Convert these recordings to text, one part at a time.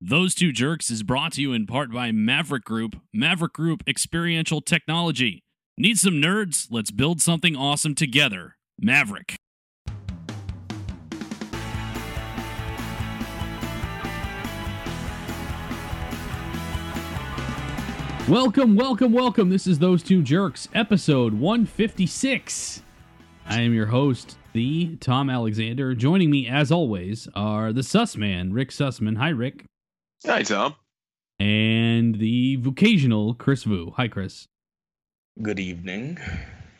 Those Two Jerks is brought to you in part by Maverick Group, Maverick Group Experiential Technology. Need some nerds? Let's build something awesome together. Maverick. Welcome, welcome, welcome. This is Those Two Jerks, episode 156. I am your host, the Tom Alexander. Joining me, as always, are the Sussman, Rick Sussman. Hi, Rick. Hi, Tom. And the occasional Chris Vu. Hi, Chris. Good evening.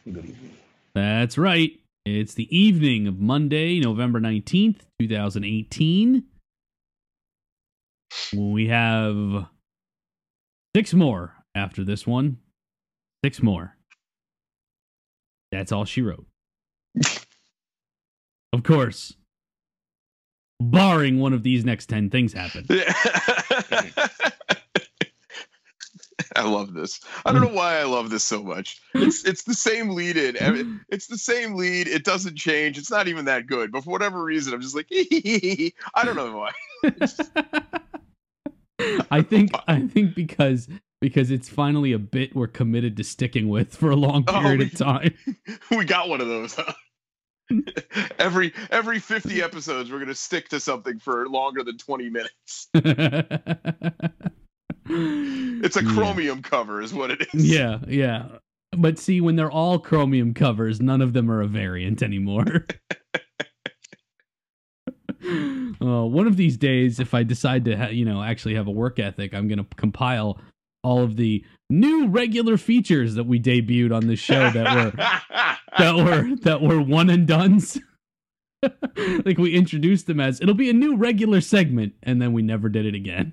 Good evening. That's right. It's the evening of Monday, November 19th, 2018. We have six more after this one. Six more. That's all she wrote. of course. Barring one of these next 10 things happen. I love this. I don't know why I love this so much. It's it's the same lead in. It's the same lead. It doesn't change. It's not even that good. But for whatever reason, I'm just like, I don't know why. I think I think because because it's finally a bit we're committed to sticking with for a long Oh, period we- of time. we got one of those. Huh? every every 50 episodes, we're gonna stick to something for longer than 20 minutes. It's a Yeah. chromium cover, is what it is. Yeah, yeah. But see, when they're all chromium covers, none of them are a variant anymore. uh, one of these days, if I decide to, ha- you know, actually have a work ethic, I'm going to compile all of the new regular features that we debuted on this show that were that were that were one and duns. like we introduced them as it'll be a new regular segment, and then we never did it again.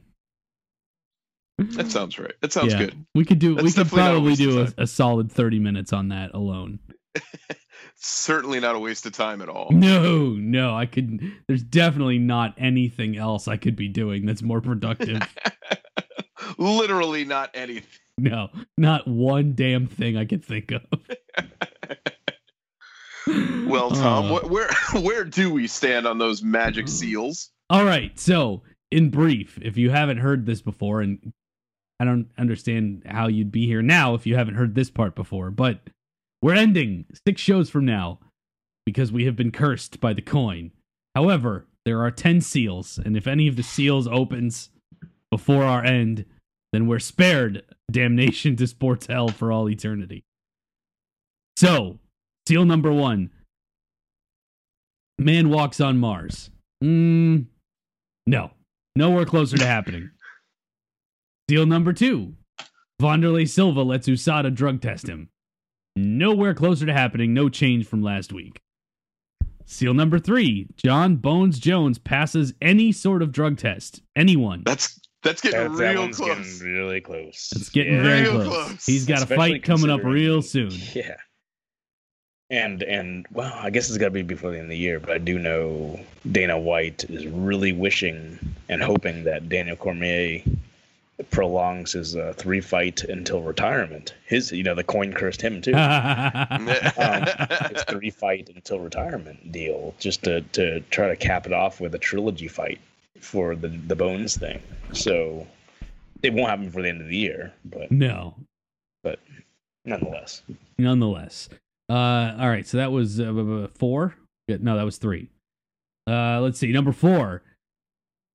that sounds right. That sounds Yeah. good. We could do. we That's could definitely a probably do a, a solid thirty minutes on that alone. Certainly not a waste of time at all. No, no, I could. There's definitely not anything else I could be doing that's more productive. Literally not anything. no, not one damn thing I could think of. Well, Tom, Uh, what, where where do we stand on those magic seals? All right. So, in brief, if you haven't heard this before, and I don't understand how you'd be here now if you haven't heard this part before, but we're ending six shows from now because we have been cursed by the coin. However, there are 10 seals, and if any of the seals opens before our end, then we're spared damnation to sports hell for all eternity. So, seal number one Man walks on Mars. Mm, no, nowhere closer to happening. Seal number two Wanderlei Silva lets USADA drug test him. Nowhere closer to happening, no change from last week. Seal number three John Bones Jones passes any sort of drug test. Anyone. That's that's getting That, that real one's close. getting really close. It's getting Yeah. very Real close. close. He's got a fight coming up real soon. Yeah. And and well, I guess it's got to be before the end of the year, but I do know Dana White is really wishing and hoping that Daniel Cormier prolongs his uh, three fight until retirement. His, you know, the coin cursed him too. um, his three fight until retirement deal, just to to try to cap it off with a trilogy fight for the the Bones thing. So it won't happen before the end of the year, but no, but nonetheless. nonetheless. Uh, all right, so that was uh, b- b- four. Yeah, No, that was three. Uh, let's see. Number four,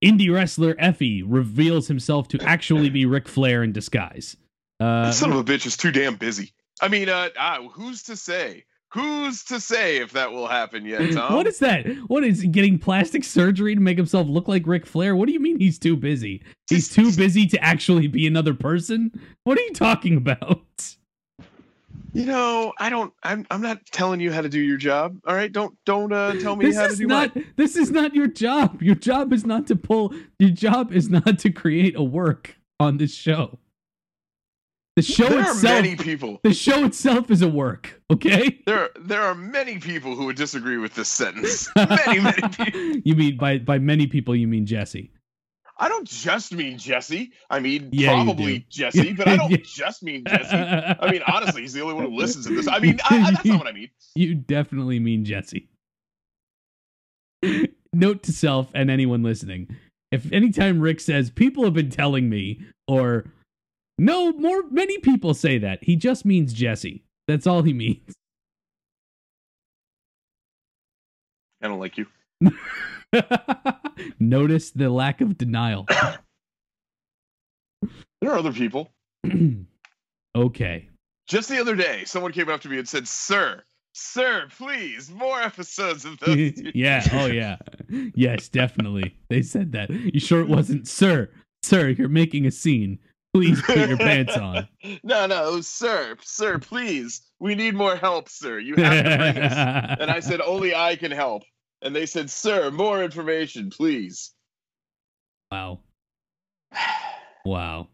indie wrestler Effy reveals himself to actually be Ric Flair in disguise. Uh, son of a bitch is too damn busy. I mean, uh, ah, who's to say? Who's to say if that will happen yet, Tom? what is that? What is getting plastic surgery to make himself look like Ric Flair? What do you mean he's too busy? He's too busy to actually be another person? What are you talking about? You know, I don't. I'm. I'm not telling you how to do your job. All right, don't don't uh, tell me this how to is do not mine. this is not your job. Your job is not to pull your job is not to create a work on this show. The show There are itself many people. the show itself is a work, okay? There, there are many people who would disagree with this sentence. Many, many people. you mean by by many people you mean Jesse. I don't just mean Jesse. I mean Yeah, probably. Jesse, but I don't just mean Jesse. I mean, honestly, he's the only one who listens to this. I mean, I, I, that's not what I mean. you definitely mean Jesse. Note to self and anyone listening. If anytime Rick says people have been telling me, or no, more many people say that, he just means Jesse. That's all he means. I don't like you. Notice the lack of denial. There are other people. okay. Just the other day, someone came up to me and said, "Sir, sir, please, more episodes of those." yeah. Oh, yeah. Yes, definitely. They said that. You sure it wasn't, sir? Sir, you're making a scene. Please put your pants on. no, no, sir, sir, please, we need more help, sir. You have to bring us. And I said, only I can help. And they said, sir, more information, please. wow. Wow.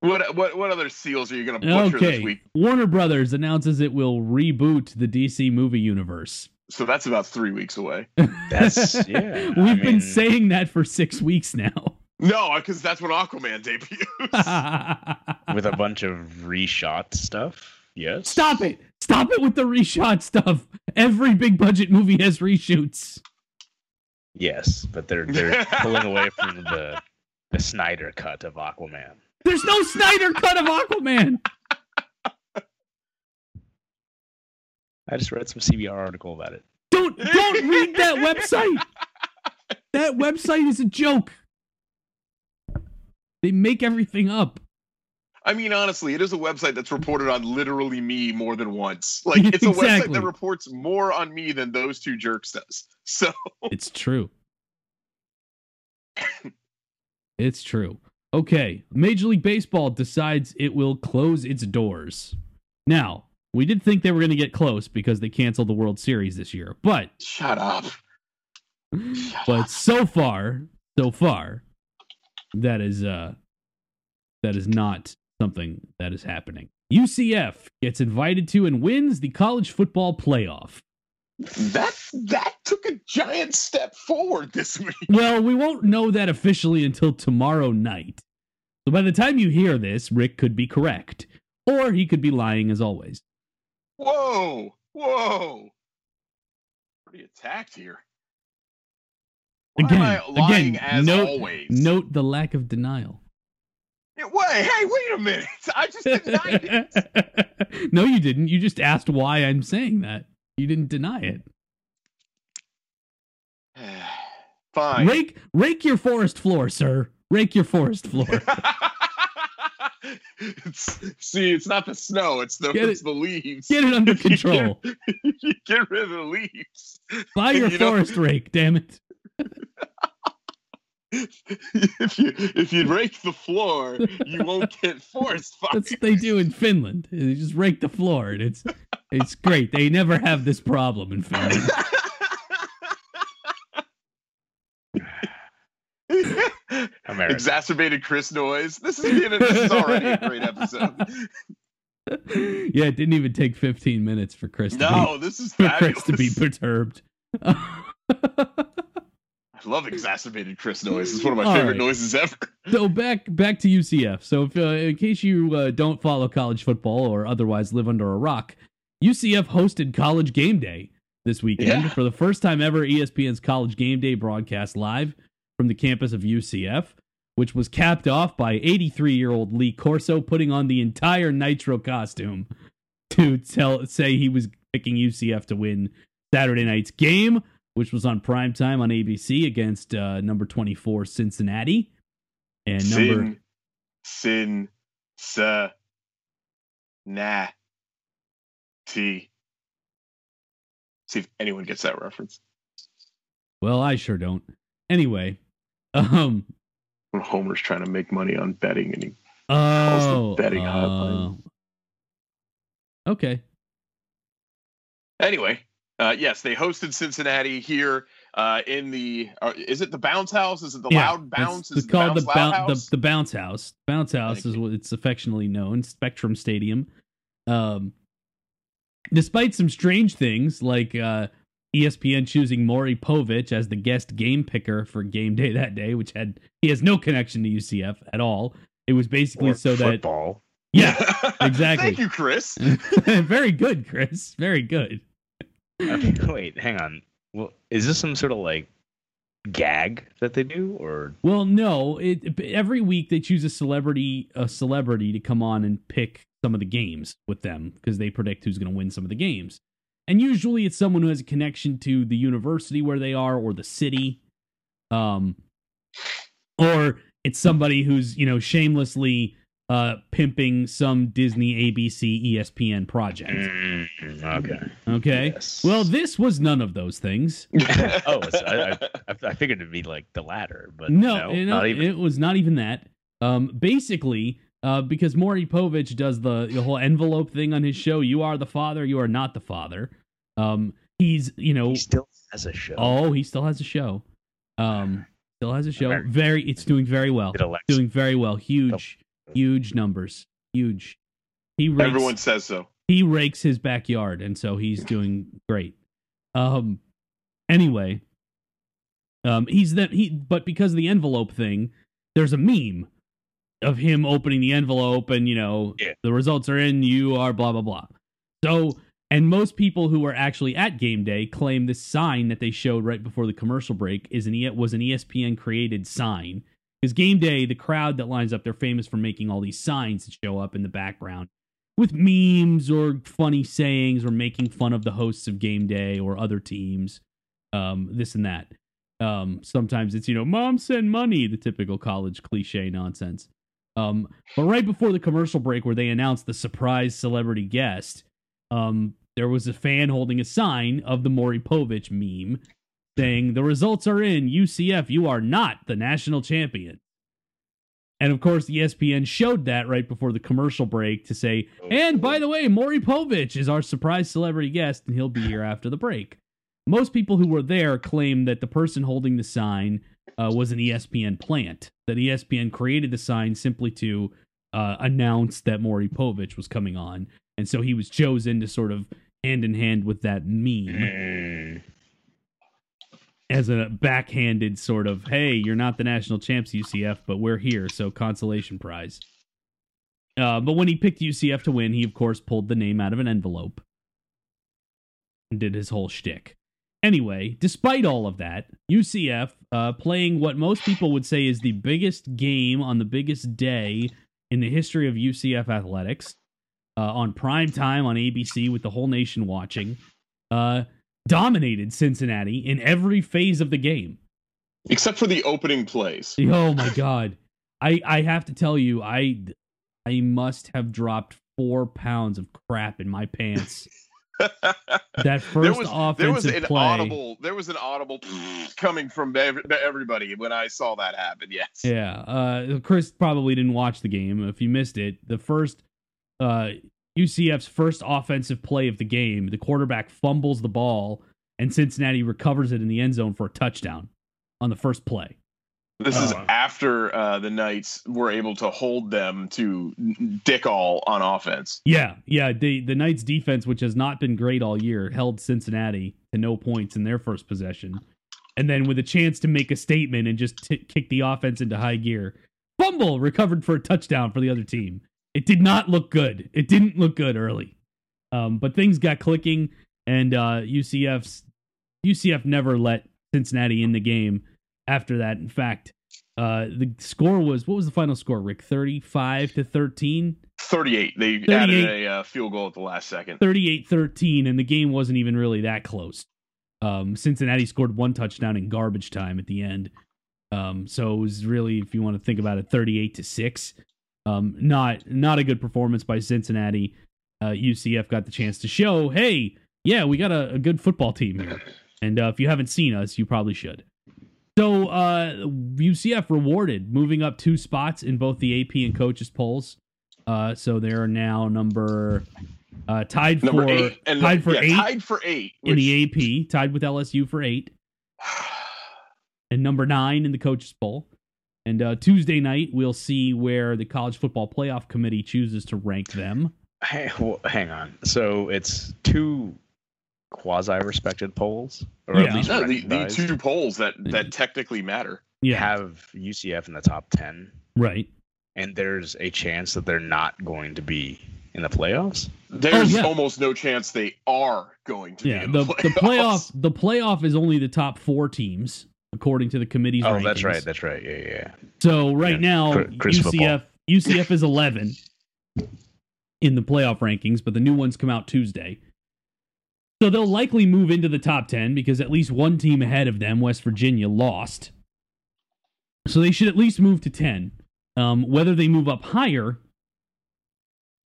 What what what other seals are you gonna butcher this week? Warner Brothers announces it will reboot the DC movie universe. So that's about three weeks away. That's yeah. We've I been mean, saying that for six weeks now. No, because that's when Aquaman debuts. with a bunch of reshot stuff. Yes. Stop it! Stop it with the reshot stuff. Every big budget movie has reshoots. Yes, but they're they're pulling away from the the Snyder cut of Aquaman. There's no Snyder cut of Aquaman. I just read some CBR article about it. Don't don't read that website. That website is a joke. They make everything up. I mean, honestly, it is a website that's reported on literally me more than once. Like, it's a website that reports more on me than those two jerks does. So, It's true. It's true. Okay, Major League Baseball decides it will close its doors. Now, we did think they were going to get close because they canceled the World Series this year, but shut up. Shut but up. so far, so far, that is uh that is not something that is happening. UCF gets invited to and wins the college football playoff. That that took a giant step forward this week. Well, we won't know that officially until tomorrow night. So by the time you hear this, Rick could be correct. Or he could be lying as always. Whoa, whoa. Pretty attacked here. Again, lying again, as note- always? Note the lack of denial. Wait, hey, wait a minute. I just denied it. no, you didn't. You just asked why I'm saying that. You didn't deny it. Fine. Rake rake your forest floor, sir. Rake your forest floor. it's, see, it's not the snow; it's the Get it's the leaves. Get it under control. you get rid of the leaves. Buy your You forest rake, damn it. If you if you rake the floor, you won't get forest fires. That's what they do in Finland. They just rake the floor and it's it's great. They never have this problem in Finland. America. Exacerbated Chris noise. This is being a, this is already a great episode. yeah, it didn't even take 15 minutes for Chris to No, this is be, for. Chris to be perturbed. Love exacerbated Chris noise. It's one of my All favorite right. noises ever. so back back to UCF. So if, uh, in case you uh, don't follow college football or otherwise live under a rock, UCF hosted College Game Day this weekend Yeah. for the first time ever. ESPN's College Game Day broadcast live from the campus of UCF, which was capped off by 83 year old Lee Corso putting on the entire Knightro costume to tell say he was picking UCF to win Saturday night's game, which was on prime time on ABC against uh, number 24 Cincinnati. And number Sin, sin, sa, na, t. See if anyone gets that reference. well, I sure don't. Anyway, um, When Homer's trying to make money on betting and he Calls the oh, betting hotline. uh, okay. Anyway, uh, yes, they hosted Cincinnati here uh, in the. Uh, is it the Bounce House? Is it the Yeah, Loud Bounce? It's Is it the called Bounce the, Loud House? the the bounce house. Bounce house Thank is you. what it's affectionately known. Spectrum Stadium. Um, despite some strange things like uh, ESPN choosing Maury Povich as the guest game picker for game day that day, which had he has no connection to UCF at all. It was basically Or so football. that yeah, exactly. Thank you, Chris. very good, Chris. Very good. Okay, wait, hang on. Well, is this some sort of like gag that they do, or Well, no. It, every week they choose a celebrity a celebrity to come on and pick some of the games with them because they predict who's going to win some of the games. And usually it's someone who has a connection to the university where they are or the city. Um or it's somebody who's, you know, shamelessly uh pimping some Disney ABC ESPN project. Mm, okay. Okay? Yes. Well, this was none of those things. oh, it's, I, I, I figured it'd be like the latter, but no, no, you not even. it was not even that. Um, basically, uh, because Maury Povich does the, the whole envelope thing on his show. You are the father. You are not the father. Um, he's you know he still has a show. oh he still has a show. Um, still has a show. Very- Very, it's doing very well. Doing very well. Huge, huge numbers. Huge. He rakes, Everyone says so. he rakes his backyard, and so he's doing great. Um, anyway, um, he's that he, but because of the envelope thing, there's a meme of him opening the envelope, and you know Yeah. the results are in. You are blah blah blah. So, and most people who were actually at game day claim this sign that they showed right before the commercial break is an E- was an ESPN created sign. Because game day, the crowd that lines up, they're famous for making all these signs that show up in the background with memes or funny sayings or making fun of the hosts of game day or other teams, um, this and that. Um, sometimes it's, you know, mom send money, the typical college cliche nonsense. Um, but right before the commercial break where they announced the surprise celebrity guest, um, there was a fan holding a sign of the Maury Povich meme saying, The results are in. UCF, you are not the national champion. And of course, ESPN showed that right before the commercial break to say, and by the way, Maury Povich is our surprise celebrity guest, and he'll be here after the break. Most people who were there claim that the person holding the sign uh, was an ESPN plant, that ESPN created the sign simply to uh, announce that Maury Povich was coming on. And so he was chosen to sort of hand in hand with that meme Mm, as a backhanded sort of, hey, you're not the national champs, UCF, but we're here, so consolation prize. Uh, but when he picked UCF to win, he of course pulled the name out of an envelope and did his whole shtick. Anyway, despite all of that, UCF uh, playing what most people would say is the biggest game on the biggest day in the history of UCF athletics uh, on prime time on ABC with the whole nation watching. Dominated Cincinnati in every phase of the game. Except for the opening plays. Oh my god. I I have to tell you, I I must have dropped four pounds of crap in my pants. That first there was offensive there was an play. audible there was an audible coming from everybody when I saw that happen. Yes. Yeah. Uh Chris probably didn't watch the game. If you missed it, the first uh UCF's first offensive play of the game, the quarterback fumbles the ball and Cincinnati recovers it in the end zone for a touchdown on the first play. This is Oh. after uh, the Knights were able to hold them to dick all on offense. Yeah, yeah. The the Knights defense, which has not been great all year, held Cincinnati to no points in their first possession, and then with a chance to make a statement and just t- kick the offense into high gear, fumble recovered for a touchdown for the other team. It did not look good. It didn't look good early, um, but things got clicking, and uh, UCF's UCF never let Cincinnati in the game after that. In fact, uh, the score was what was the final score? Rick, thirty-five to thirteen. 38. They 38. added a uh, field goal at the last second. 38-13 and the game wasn't even really that close. Um, Cincinnati scored one touchdown in garbage time at the end. Um, so it was really, if you want to think about it, 38 to six. Um, not not a good performance by Cincinnati. Uh, UCF got the chance to show, hey, yeah, we got a, a good football team here. And uh, if you haven't seen us, you probably should. So uh, UCF rewarded, moving up two spots in both the AP and coaches polls. Uh, so they are now number uh, tied Number for eight. And tied for yeah, eight Tied for eight. in the AP, tied with LSU for eight, and number nine in the coaches poll. And uh, Tuesday night, we'll see where the college football playoff committee chooses to rank them. Hey, well, hang on. So it's two quasi-respected polls, or Yeah. at least No, the, the two polls that, that technically matter. Yeah, have UCF in the top ten, right. and there's a chance that they're not going to be in the playoffs. There's Oh, yeah. almost no chance they are going to Yeah, be in the the, the playoff the playoff is only the top four teams. According to the committee's Oh, rankings. that's right. That's right. Yeah, yeah. So right Yeah, now, Chris- UCF UCF is 11 in the playoff rankings, but the new ones come out Tuesday. So they'll likely move into the top 10 because at least one team ahead of them, West Virginia, lost. So they should at least move to 10. Um, whether they move up higher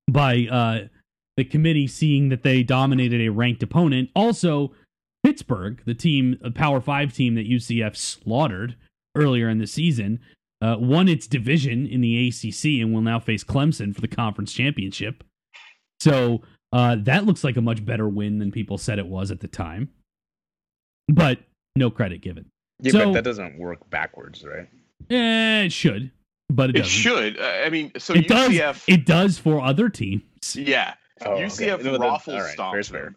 by uh, the committee seeing that they dominated a ranked opponent. Also, Pittsburgh, the team, a Power Five team that UCF slaughtered earlier in the season, uh, won its division in the ACC and will now face Clemson for the conference championship. So uh, that looks like a much better win than people said it was at the time. But no credit given. Yeah, So- but that doesn't work backwards, right? Eh, it should, but it, It doesn't. should. Uh, I mean, so It does. UCF. It does for other teams. yeah, Oh. UCF No, that- raffle all right, stomps fair's fair. them.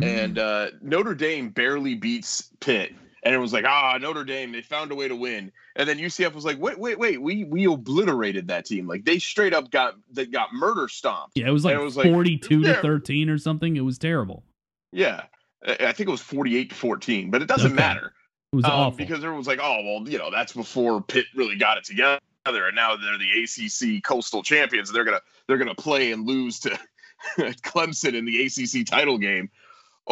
And uh, Notre Dame barely beats Pitt, and it was like, ah, Notre Dame, they found a way to win. And then UCF was like, wait, wait, wait, we we obliterated that team. Like they straight up got they got murder stomped. Yeah, it was like, it was like, forty-two yeah. to thirteen or something. It was terrible. Yeah, I think it was forty eight to fourteen, but it doesn't Okay. matter It was um, awful. because everyone was like, oh well, you know, that's before Pitt really got it together, and now they're the ACC Coastal champions. And they're gonna they're gonna play and lose to Clemson in the ACC title game.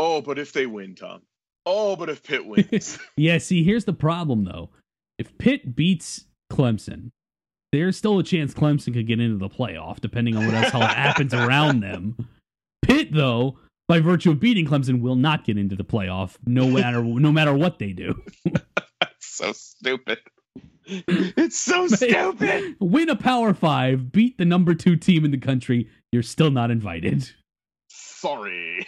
Oh, but if they win, Tom. Oh, but if Pitt wins. yeah, see, here's the problem though. If Pitt beats Clemson, there's still a chance Clemson could get into the playoff, depending on what else happens around them. Pitt, though, by virtue of beating Clemson, will not get into the playoff, no matter no matter what they do. That's so stupid. It's so stupid. Win a Power Five, beat the number two team in the country, you're still not invited. Sorry.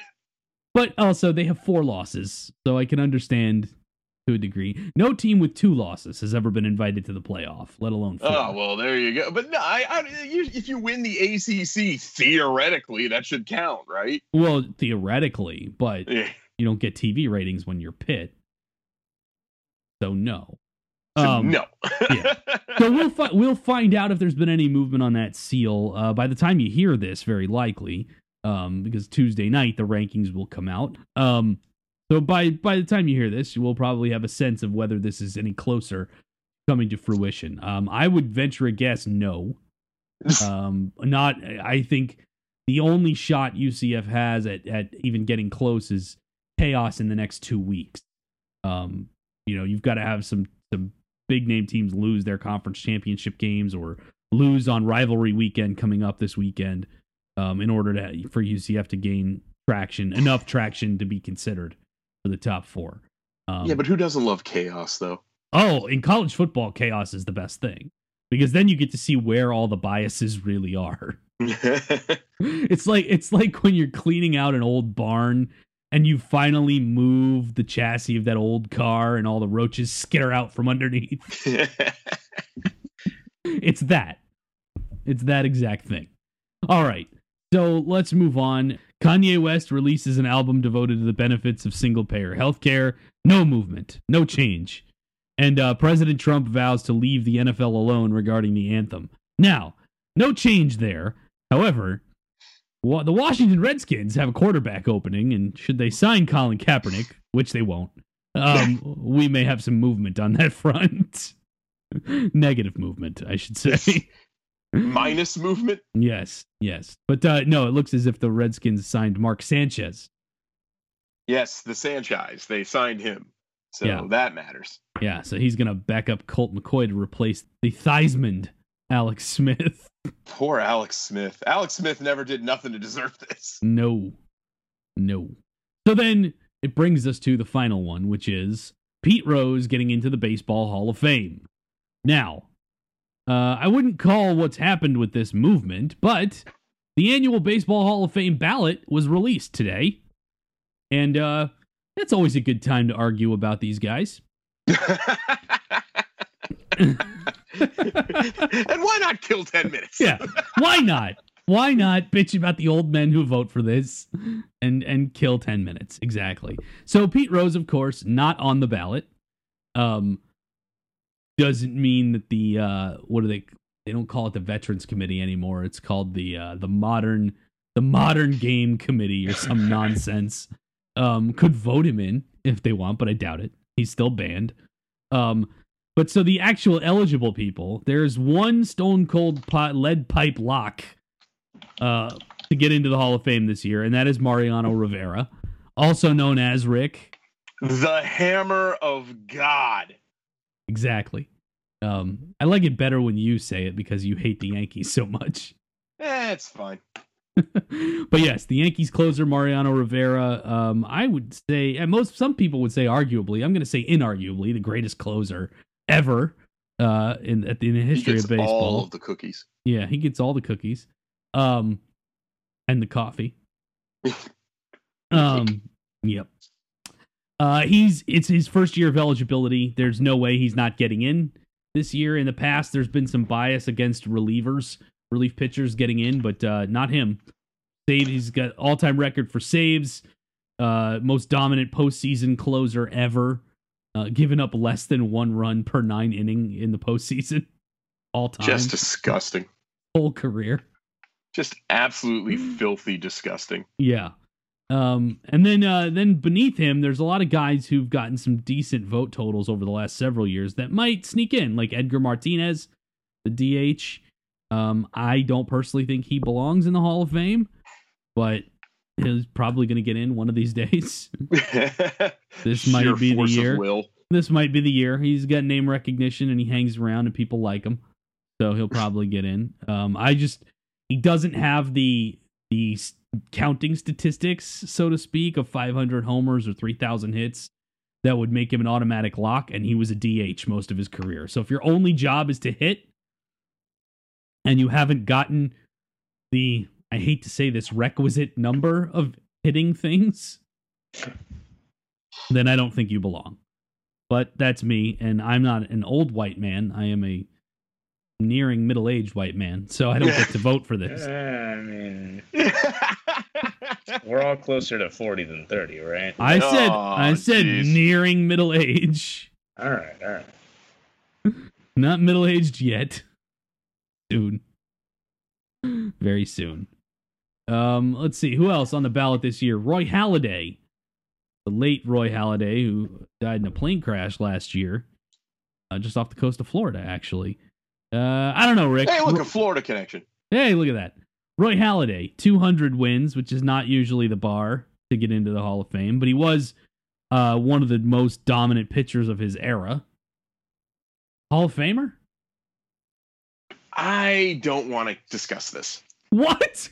But also, they have four losses, so I can understand to a degree. No team with two losses has ever been invited to the playoff, let alone four. Oh well, there you go. But no, I, I you, if you win the ACC, theoretically, that should count, right? Well, theoretically, but Yeah. you don't get TV ratings when you're Pitt. So no. Um, no. yeah. so we'll fi- we'll find out if there's been any movement on that seal uh, by the time you hear this, very likely, um, because Tuesday night the rankings will come out. Um, so by by the time you hear this, you will probably have a sense of whether this is any closer coming to fruition. Um, I would venture a guess, no. Um, not. I think the only shot UCF has at at even getting close is chaos in the next two weeks. Um, you know, you've got to have some some big name teams lose their conference championship games or lose on rivalry weekend coming up this weekend um, in order to for UCF to gain traction enough traction to be considered for the top four. Um, yeah, but who doesn't love chaos though? oh, in college football, chaos is the best thing because then you get to see where all the biases really are. it's like it's like when you're cleaning out an old barn and you finally move the chassis of that old car and all the roaches skitter out from underneath. It's that. It's that exact thing. All right. So let's move on. Kanye West releases an album devoted to the benefits of single payer healthcare. No movement, no change. And uh, President Trump vows to leave the NFL alone regarding the anthem. Now, no change there. However, wa- the Washington Redskins have a quarterback opening, and should they sign Colin Kaepernick, which they won't, um, we may have some movement on that front. Negative movement, I should say. Minus movement. yes, yes. But uh, no, it looks as if the Redskins signed Mark Sanchez. Yes, the Sanchez. They signed him, so Yeah. that matters. Yeah, so he's going to back up Colt McCoy to replace the Theismanned Alex Smith. Poor Alex Smith. Alex Smith never did nothing to deserve this. No. No. So then it brings us to the final one, which is Pete Rose getting into the Baseball Hall of Fame. Now, uh, I wouldn't call what's happened with this movement, but the annual Baseball Hall of Fame ballot was released today. And uh, that's always a good time to argue about these guys. and why not kill 10 minutes? yeah why not why not bitch about the old men who vote for this and and kill 10 minutes exactly so pete rose of course not on the ballot um doesn't mean that the uh what do they they don't call it the veterans committee anymore it's called the uh the modern the modern game committee or some nonsense um could vote him in if they want but i doubt it he's still banned. Um, but so the actual eligible people, there's one Stone Cold pot, lead pipe lock uh, to get into the Hall of Fame this year, and that is Mariano Rivera, also known as Rick. The Hammer of God. Exactly. Um, I like it better when you say it because you hate the Yankees so much. Eh, it's fine. but yes, the Yankees closer Mariano Rivera. Um, I would say, and most some people would say, arguably. I'm going to say inarguably the greatest closer ever uh, in at the, in the history he gets of baseball. all of the cookies. Yeah, he gets all the cookies, um, and the coffee. um, yep. Uh, he's it's his first year of eligibility. There's no way he's not getting in this year. In the past, there's been some bias against relievers, relief pitchers getting in, but uh, not him. Save he's got all time record for saves, uh, most dominant postseason closer ever, uh, giving up less than one run per nine inning in the postseason, all time, Just disgusting. whole career. Just absolutely filthy disgusting. Yeah. Um, and then uh, then beneath him, there's a lot of guys who've gotten some decent vote totals over the last several years that might sneak in, like Edgar Martinez, the DH. Um, I don't personally think he belongs in the Hall of Fame, but he's probably going to get in one of these days. This might Sheer be the year. This might be the year. He's got name recognition and he hangs around and people like him, so he'll probably get in. Um, I just he doesn't have the the counting statistics, so to speak, of 500 homers or 3,000 hits that would make him an automatic lock, and he was a DH most of his career. So if your only job is to hit, and you haven't gotten the I hate to say this requisite number of hitting things, then I don't think you belong. But that's me, and I'm not an old white man. I am a nearing middle aged white man, so I don't get to vote for this. I mean, we're all closer to 40 than 30, right? I said Aw, I said jeez. nearing middle age. All right, all right. Not middle aged yet. Soon. Very soon. Um, let's see who else on the ballot this year. Roy Halladay, the late Roy Halladay, who died in a plane crash last year, uh, just off the coast of Florida, actually. Uh, I don't know, Rick. hey, look, a Florida connection. Hey, look at that. Roy Halladay, 200 wins, which is not usually the bar to get into the Hall of Fame, but he was uh, one of the most dominant pitchers of his era. Hall of Famer? I don't want to discuss this. What?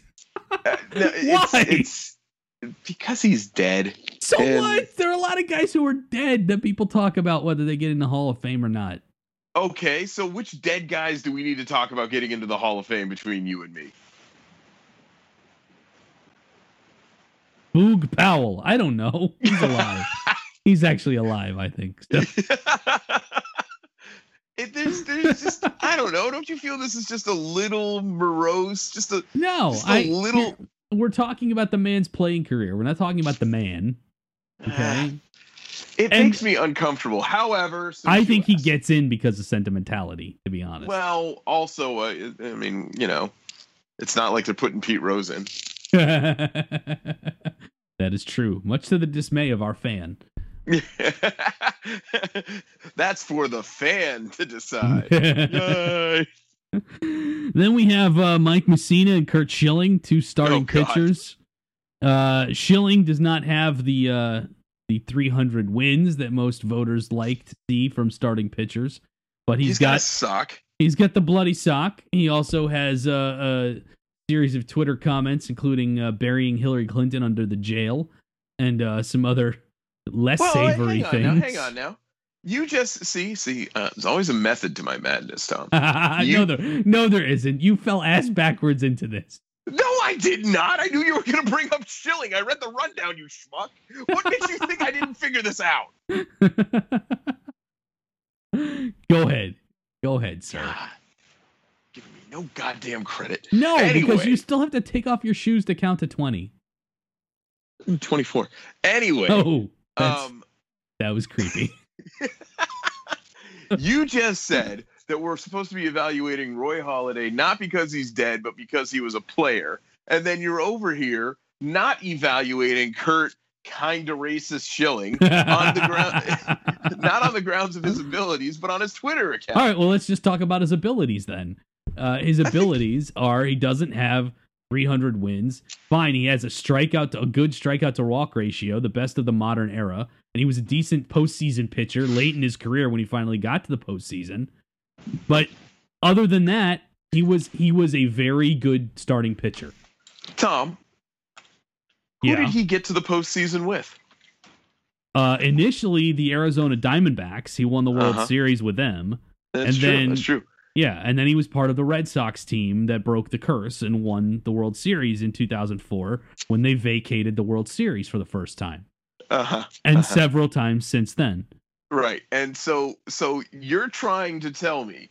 Uh, no, it's, Why? it's because he's dead. So And- what? There are a lot of guys who are dead that people talk about whether they get in the Hall of Fame or not. Okay, so which dead guys do we need to talk about getting into the Hall of Fame between you and me? Boog Powell. I don't know. He's alive. He's actually alive, I think. So- it, there's, there's just, I don't know. Don't you feel this is just a little morose? Just a, no, just a I little. we're talking about the man's playing career. We're not talking about the man. Okay. It And- makes me uncomfortable. However, I think he asked- gets in because of sentimentality, to be honest. Well, also, uh, I mean, you know, it's not like they're putting Pete Rose in. that is true, much to the dismay of our fan. That's for the fan to decide. Then we have uh, Mike Mussina and Curt Schilling, two starting Oh, pitchers. Uh, Schilling does not have the uh, the 300 wins that most voters like to see from starting pitchers, but He's he's got a sock. he's got the bloody sock. He also has uh, a series of Twitter comments, including uh, burying Hillary Clinton under the jail and uh, some other less Well, savory hang on things. now. Hang on now. You just see, see. Uh, there's always a method to my madness, Tom. no, there, no, there isn't. You fell ass backwards into this. No, I did not. I knew you were going to bring up Schilling. I read the rundown, you schmuck. What makes you think I didn't figure this out? Go ahead. Go ahead, sir. God, giving me no goddamn credit. No, because you still have to take off your shoes to count to 20. 24. Anyway, Oh, um, that was creepy. you just said that we're supposed to be evaluating Roy Halladay not because he's dead, but because he was a player. And then you're over here not evaluating Curt kind of racist Schilling on the ground, not on the grounds of his abilities, but on his Twitter account. All right, well, let's just talk about his abilities then. Uh, his abilities are he doesn't have 300 wins. Fine, he has a strikeout, to, a good strikeout to walk ratio, the best of the modern era, and he was a decent postseason pitcher late in his career when he finally got to the postseason. But other than that, he was he was a very good starting pitcher. Tom, who Yeah. did he get to the postseason with? Uh, initially, the Arizona Diamondbacks, he won the World Uh-huh. Series with them. That's And true. then- That's true. Yeah, and then he was part of the Red Sox team that broke the curse and won the World Series in 2004 when they vacated the World Series for the first time, Uh-huh. and Uh-huh. several times since then. Right. And so so you're trying to tell me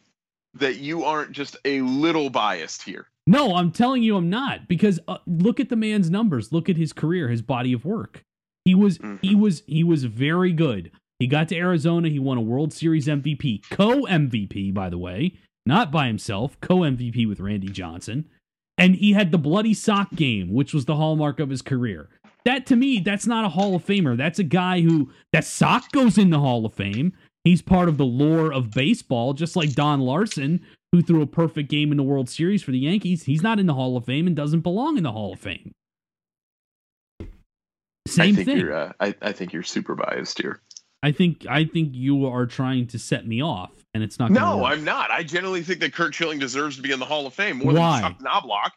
that you aren't just a little biased here. No, I'm telling you, I'm not because uh, look at the man's numbers. Look at his career, his body of work. He was Mhm. he was he was very good. He got to Arizona. He won a World Series MVP, co MVP, by the way, not by himself, co MVP with Randy Johnson. And he had the bloody sock game, which was the hallmark of his career. That to me, that's not a Hall of Famer. That's a guy who that sock goes in the Hall of Fame. He's part of the lore of baseball, just like Don Larsen, who threw a perfect game in the World Series for the Yankees. He's not in the Hall of Fame and doesn't belong in the Hall of Fame. Same I think thing. you're uh, I, I think you're super biased here. I think I think you are trying to set me off, and it's not. No, work. I'm not. I generally think that Curt Schilling deserves to be in the Hall of Fame more Why? than Chuck Knobloch.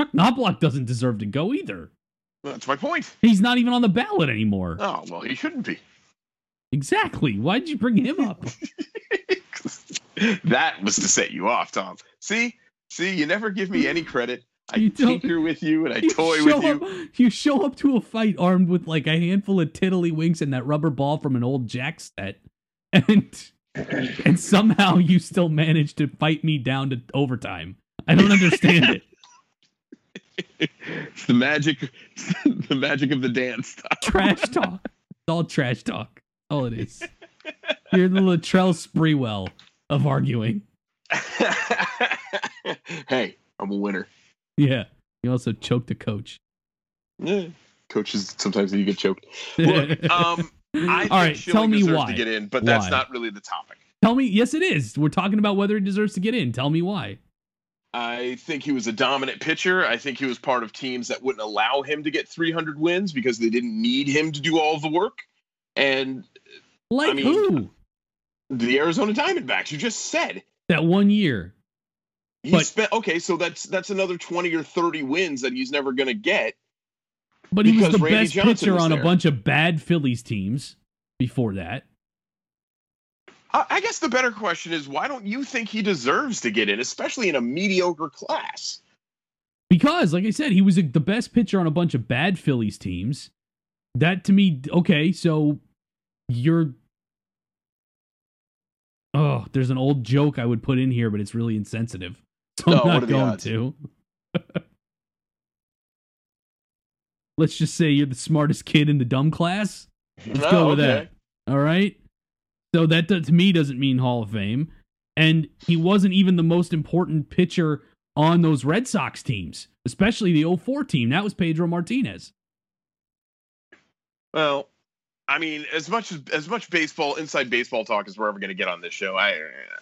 Chuck Knobloch doesn't deserve to go either. That's my point. He's not even on the ballot anymore. Oh well, he shouldn't be. Exactly. Why did you bring him up? that was to set you off, Tom. See, see, you never give me any credit. I You tinker with you and I You toy with you. up- you show up to a fight armed with like a handful of tiddlywinks and that rubber ball from an old Jack set, and and somehow you still manage to fight me down to overtime. I don't understand it. It's the magic, the magic of the dance. trash talk. It's all trash talk. All it is. You're the Latrell Sprewell of arguing. hey, I'm a winner. Yeah. You also choked a coach. Yeah. Coaches sometimes you get choked. Look, um, I think All right, Schilling tell me deserves why. to get in, but that's not really the topic. Tell me, yes, it is. We're talking about whether he deserves to get in. Tell me why. I think he was a dominant pitcher. I think he was part of teams that wouldn't allow him to get 300 wins because they didn't need him to do all the work. And Like mean- who? the Arizona Diamondbacks, you just said That one year. he But- spent okay, so that's that's another 20 or 30 wins that he's never going to get. But he was the Randy best Johnson pitcher on a bunch of bad Phillies teams before that. I guess the better question is why don't you think he deserves to get in, especially in a mediocre class? Because, like I said, he was a, the best pitcher on a bunch of bad Phillies teams. That to me, okay, so you're. Oh, there's an old joke I would put in here, but it's really insensitive. So Oh, I'm not going to. Let's just say you're the smartest kid in the dumb class. Let's go Oh, with okay. that. All right. So that to me doesn't mean Hall of Fame. And he wasn't even the most important pitcher on those Red Sox teams, especially the 04 team. That was Pedro Martinez. Well, I mean, as much as as much baseball inside baseball talk as we're ever going to get on this show, I,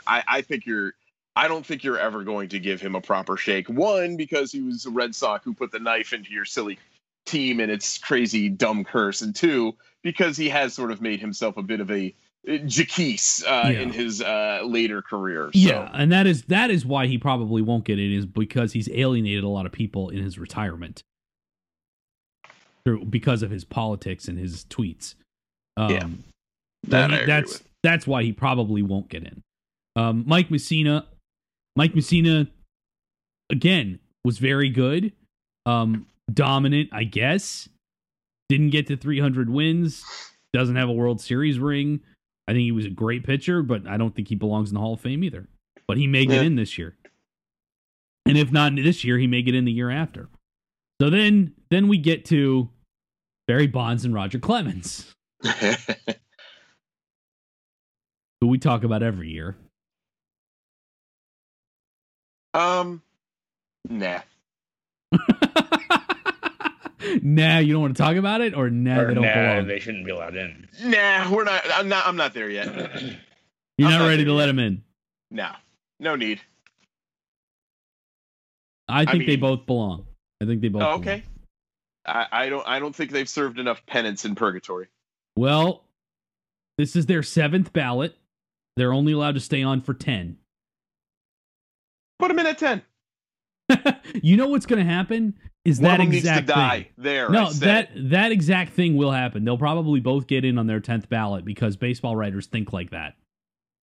I I think you're. I don't think you're ever going to give him a proper shake. One, because he was a Red Sox who put the knife into your silly team and its crazy dumb curse, and two, because he has sort of made himself a bit of a Jaquise uh, Yeah. in his uh, later career. So, Yeah, and that is that is why he probably won't get in is because he's alienated a lot of people in his retirement. Through because of his politics and his tweets. Um Yeah, that he- that's with. that's why he probably won't get in. Um, Mike Mussina, Mike Mussina, again was very good, um, dominant, I guess. Didn't get to 300 wins. Doesn't have a World Series ring. I think he was a great pitcher, but I don't think he belongs in the Hall of Fame either. But he may get Yeah. in this year, and if not this year, he may get in the year after. So then, then we get to Barry Bonds and Roger Clemens, who we talk about every year. um, nah. nah, you don't want to talk about it, or nah, or they don't nah, belong. they shouldn't be allowed in. Nah, we're not. I'm not. I'm not there yet. You're I'm not not ready there to let them in. No, no need. I think they mean- both belong. I think they both. Oh, belong. okay. I, I don't. I don't think they've served enough penance in purgatory. Well, this is their seventh ballot. They're only allowed to stay on for ten. Put them in at ten. you know what's going to happen is One that of them needs to exact die. thing. There. No, that that exact thing will happen. They'll probably both get in on their tenth ballot because baseball writers think like that.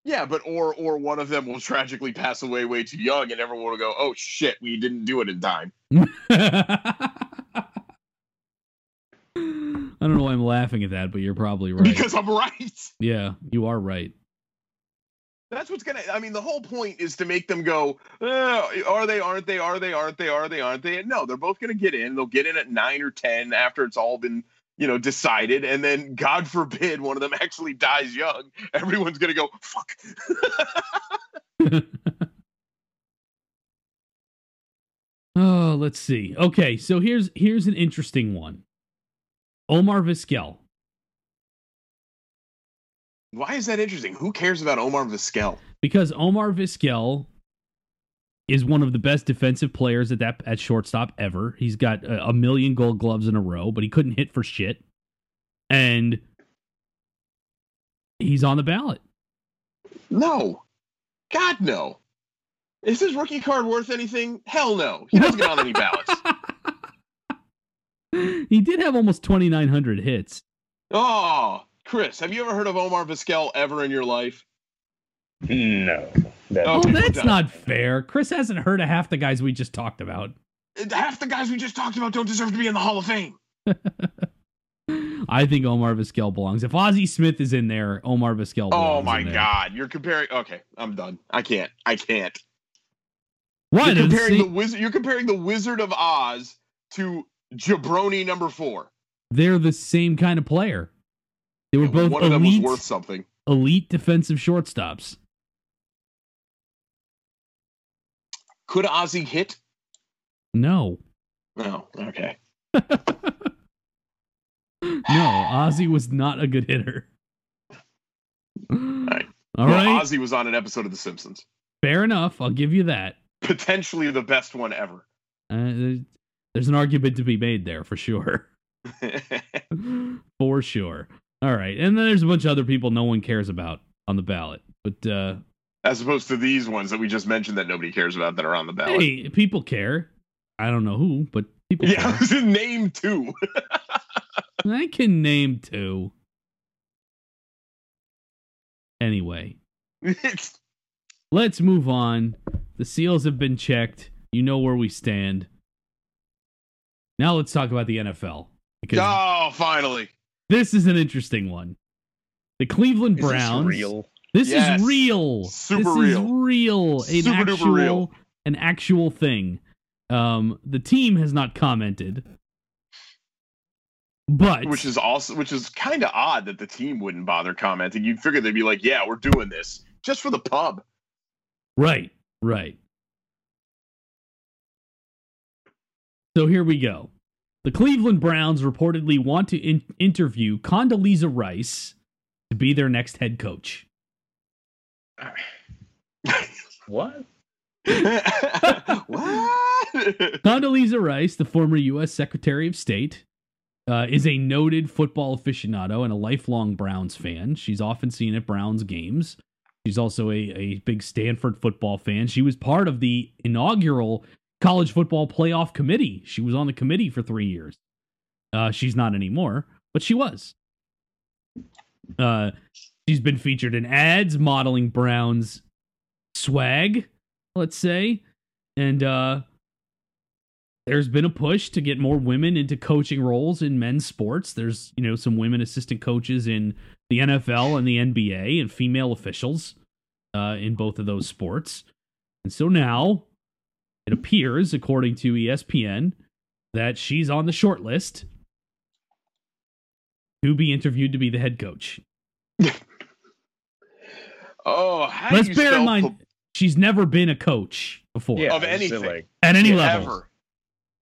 Yeah, but or or one of them will tragically pass away way too young, and everyone will go, "Oh shit, we didn't do it in time." I don't know why I'm laughing at that, but you're probably right. Because I'm right. yeah, you are right. That's what's gonna. I mean, the whole point is to make them go. "Uh, are they? Aren't they? Are they? Aren't they? Are they? Aren't they? No, they're both gonna get in. They'll get in at nine or ten after it's all been you know decided, and then God forbid one of them actually dies young. Everyone's gonna go fuck. oh, let's see. Okay, so here's here's an interesting one. Omar Vizquel. Why is that interesting? Who cares about Omar Vizquel? because Omar Vizquel is one of the best defensive players at that at shortstop ever. He's got a, a million Gold Gloves in a row, but he couldn't hit for shit, and he's on the ballot. No, God no. Is his rookie card worth anything? Hell no. He doesn't get on any ballots. he did have almost twenty nine hundred hits. Oh, Chris, have you ever heard of Omar Vizquel ever in your life? No. That, Oh, that's not fair. Chris hasn't heard of half the guys we just talked about. Half the guys we just talked about don't deserve to be in the Hall of Fame. I think Omar Vizquel belongs. If Ozzie Smith is in there, Omar Vizquel. Oh my in there. God, you're comparing. Okay, I'm done. I can't. I can't. What? You're They're the comparing the wizard. You're comparing the Wizard of Oz to Jabroni number four. they're the same kind of player. They were both One of them was elite, worth something. elite defensive shortstops. Could Ozzie hit? No, No. Okay. no, Ozzie was not a good hitter. right. All well, right, Ozzie was on an episode of The Simpsons. fair enough. I'll give you that. Potentially the best one ever. Uh, there's an argument to be made there for sure. for sure. All right, and then there's a bunch of other people no one cares about on the ballot, but uh, As opposed to these ones that we just mentioned that nobody cares about that are on the ballot. hey, people care. I don't know who, but people Yeah, care. name two. I can name two. Anyway, let's move on. The seals have been checked. You know where we stand. Now let's talk about the NFL because oh, finally. This is an interesting one. The Cleveland is this Browns. real? This Yes. is real. Super this real. is real. An Super duper actual, real. An actual thing. Um, the team has not commented, but Which is also which is kind of odd that the team wouldn't bother commenting. You'd figure they'd be like, "Yeah, we're doing this just for the pub." right, right. So here we go. The Cleveland Browns reportedly want to in- interview Condoleezza Rice to be their next head coach. What? what? Condoleezza Rice, the former U.S. Secretary of State, uh, is a noted football aficionado and a lifelong Browns fan. She's often seen at Browns games. She's also a, a big Stanford football fan. She was part of the inaugural college football playoff committee. She was on the committee for three years. Uh, she's not anymore, but she was. Uh, she's been featured in ads modeling Browns swag, let's say. And uh, there's been a push to get more women into coaching roles in men's sports. There's, you know, some women assistant coaches in the NFL and the NBA and female officials uh, in both of those sports. And so now it appears, according to ESPN, that she's on the short list to be interviewed to be the head coach. oh, how Let's do you bear in mind, pu- she's never been a coach before Yeah, Of anything. Like, at any yeah, level. ever?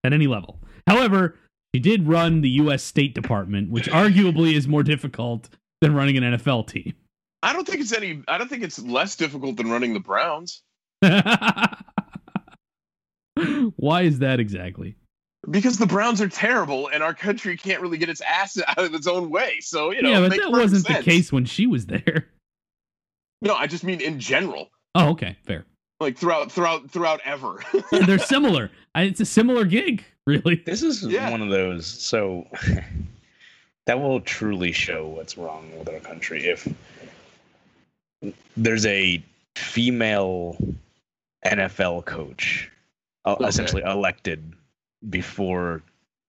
At any level. However, She did run the U.S. State Department, which arguably is more difficult than running an NFL team. I don't think it's any. I don't think it's less difficult than running the Browns Why is that exactly? because the Browns are terrible and our country can't really get its ass out of its own way. So you know, yeah, but that wasn't sense. the case when she was there. No, I just mean in general, Oh, okay, fair. like throughout, throughout, throughout ever. Yeah, they're similar. I, it's a similar gig, really. This is Yeah. one of those. So that will truly show what's wrong with our country if there's a female NFL coach Uh, okay. essentially elected before